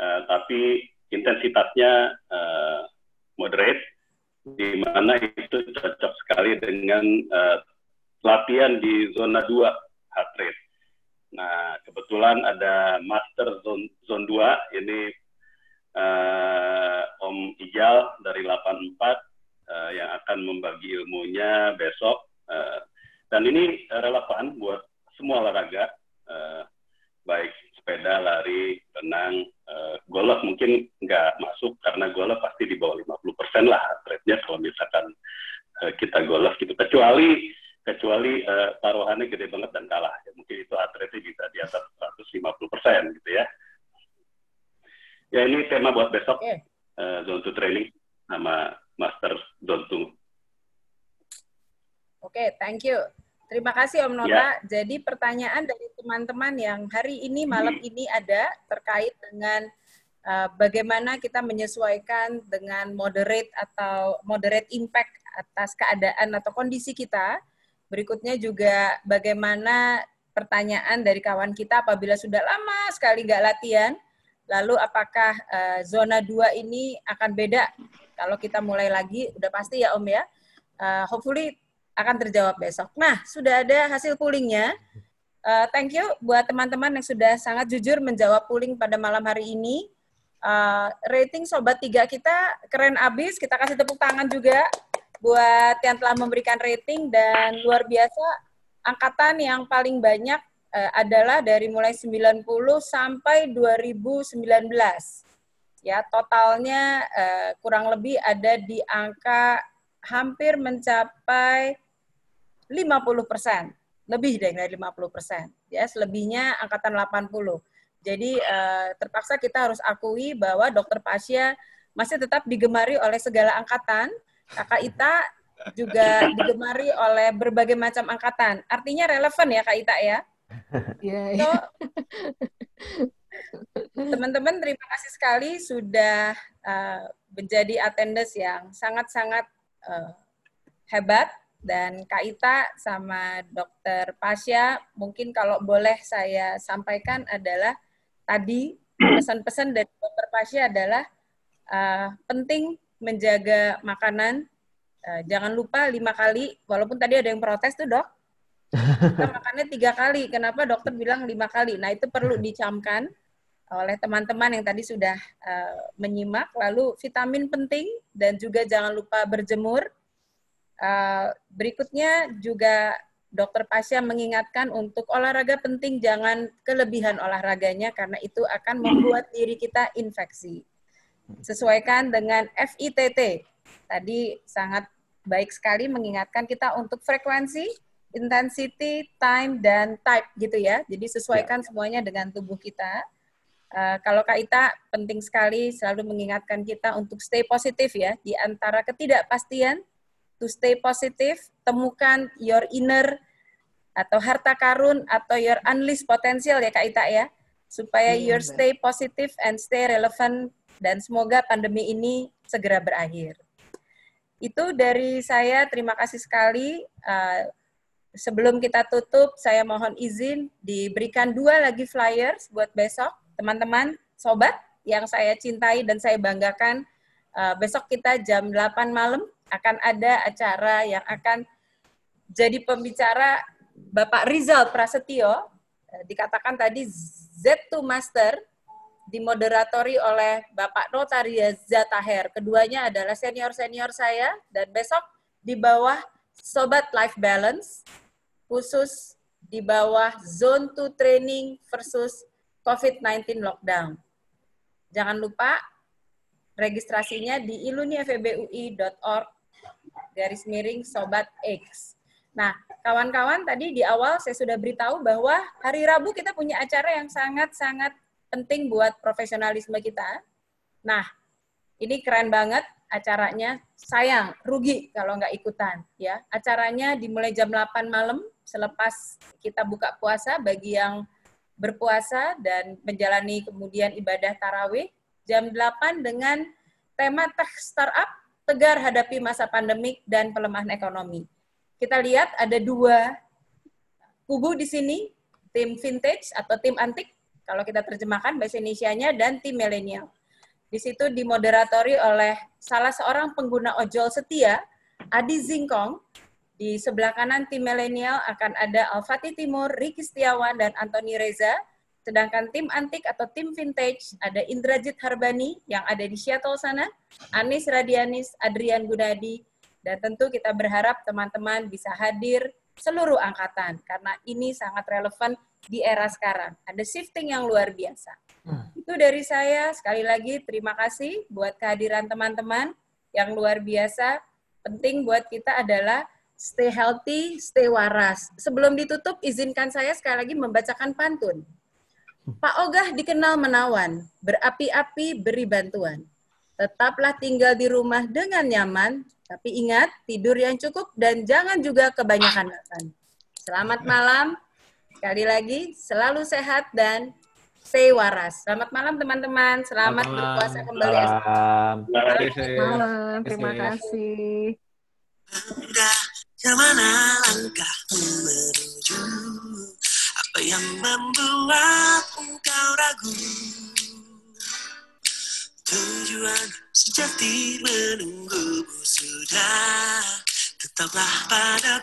uh, tapi intensitasnya uh, moderate, di mana itu cocok sekali dengan uh, latihan di zona 2 heart rate. Nah, kebetulan ada master zone, zone 2, ini uh, Om Ijal dari 84 uh, yang akan membagi ilmunya besok. Uh, dan ini relevan buat semua olahraga, uh, baik sepeda, lari, renang, uh, golf mungkin nggak masuk karena golf pasti di bawah 50% lah rate-nya kalau misalkan kita golf gitu. Kecuali kecuali uh, taruhannya gede banget dan kalah. Ya, mungkin itu atletnya bisa di atas 150% gitu ya. Ya ini tema buat besok, okay. uh, zone 2 training sama master zone 2. Oke, okay, thank you. Terima kasih Om Nota. Ya. Jadi pertanyaan dari teman-teman yang hari ini malam hmm. ini ada terkait dengan uh, bagaimana kita menyesuaikan dengan moderate atau moderate impact atas keadaan atau kondisi kita. Berikutnya juga bagaimana pertanyaan dari kawan kita apabila sudah lama sekali nggak latihan, lalu apakah uh, zona 2 ini akan beda kalau kita mulai lagi? Udah pasti ya Om ya. Uh, hopefully akan terjawab besok. Nah, sudah ada hasil poolingnya. Uh, thank you buat teman-teman yang sudah sangat jujur menjawab pooling pada malam hari ini. Uh, rating Sobat tiga kita keren abis, kita kasih tepuk tangan juga buat yang telah memberikan rating dan luar biasa angkatan yang paling banyak uh, adalah dari mulai 90 sampai 2019. Ya, totalnya uh, kurang lebih ada di angka hampir mencapai 50 persen, lebih dari 50 persen. Ya, selebihnya angkatan 80. Jadi uh, terpaksa kita harus akui bahwa dokter Pasya masih tetap digemari oleh segala angkatan. Kakak Ita juga digemari oleh berbagai macam angkatan. Artinya relevan ya Kak Ita ya? Iya. Yeah, yeah. teman-teman terima kasih sekali sudah uh, menjadi attendance yang sangat-sangat uh, hebat dan Kak Ita sama Dokter Pasya mungkin kalau boleh saya sampaikan adalah tadi pesan-pesan dari dokter Pasya adalah uh, penting menjaga makanan. Uh, jangan lupa lima kali, walaupun tadi ada yang protes tuh dok, kita makannya tiga kali. Kenapa dokter bilang lima kali? Nah itu perlu dicamkan oleh teman-teman yang tadi sudah uh, menyimak. Lalu vitamin penting dan juga jangan lupa berjemur. Uh, berikutnya juga dokter Pasya mengingatkan untuk olahraga penting jangan kelebihan olahraganya karena itu akan membuat diri kita infeksi. Sesuaikan dengan FITT. Tadi sangat baik sekali mengingatkan kita untuk frekuensi, intensity, time, dan type gitu ya. Jadi sesuaikan ya. semuanya dengan tubuh kita. Uh, kalau Kak Ita penting sekali selalu mengingatkan kita untuk stay positif ya di antara ketidakpastian to stay positive, temukan your inner atau harta karun atau your unleashed potential ya Kak Ita ya, supaya yeah, your stay positive and stay relevant dan semoga pandemi ini segera berakhir. Itu dari saya, terima kasih sekali. Uh, sebelum kita tutup, saya mohon izin diberikan dua lagi flyers buat besok, teman-teman, sobat yang saya cintai dan saya banggakan. Uh, besok kita jam 8 malam akan ada acara yang akan jadi pembicara Bapak Rizal Prasetyo, eh, dikatakan tadi Z2 Master, dimoderatori oleh Bapak Notaria Zataher. Keduanya adalah senior-senior saya, dan besok di bawah Sobat Life Balance, khusus di bawah Zone 2 Training versus COVID-19 Lockdown. Jangan lupa registrasinya di iluniafbui.org garis miring Sobat X. Nah, kawan-kawan tadi di awal saya sudah beritahu bahwa hari Rabu kita punya acara yang sangat-sangat penting buat profesionalisme kita. Nah, ini keren banget acaranya. Sayang, rugi kalau nggak ikutan. ya. Acaranya dimulai jam 8 malam selepas kita buka puasa bagi yang berpuasa dan menjalani kemudian ibadah tarawih. Jam 8 dengan tema Tech Startup tegar hadapi masa pandemik dan pelemahan ekonomi. Kita lihat ada dua kubu di sini, tim vintage atau tim antik, kalau kita terjemahkan bahasa Indonesia-nya, dan tim milenial. Di situ dimoderatori oleh salah seorang pengguna ojol setia, Adi Zingkong. Di sebelah kanan tim milenial akan ada Alfati Timur, Riki Setiawan, dan Antoni Reza. Sedangkan tim antik atau tim vintage ada Indrajit Harbani yang ada di Seattle sana, Anis Radianis, Adrian Gunadi, dan tentu kita berharap teman-teman bisa hadir seluruh angkatan karena ini sangat relevan di era sekarang. Ada shifting yang luar biasa. Hmm. Itu dari saya. Sekali lagi terima kasih buat kehadiran teman-teman yang luar biasa. Penting buat kita adalah stay healthy, stay waras. Sebelum ditutup, izinkan saya sekali lagi membacakan pantun. Pak Ogah dikenal menawan, berapi-api beri bantuan. Tetaplah tinggal di rumah dengan nyaman, tapi ingat tidur yang cukup dan jangan juga kebanyakan makan. Selamat malam, sekali lagi selalu sehat dan stay waras. Selamat malam teman-teman, selamat malam. berpuasa kembali. Malam. Malam, terima kasih. langkah menuju apa yang membuat engkau ragu? Tujuan sejati menunggu sudah Tetaplah pada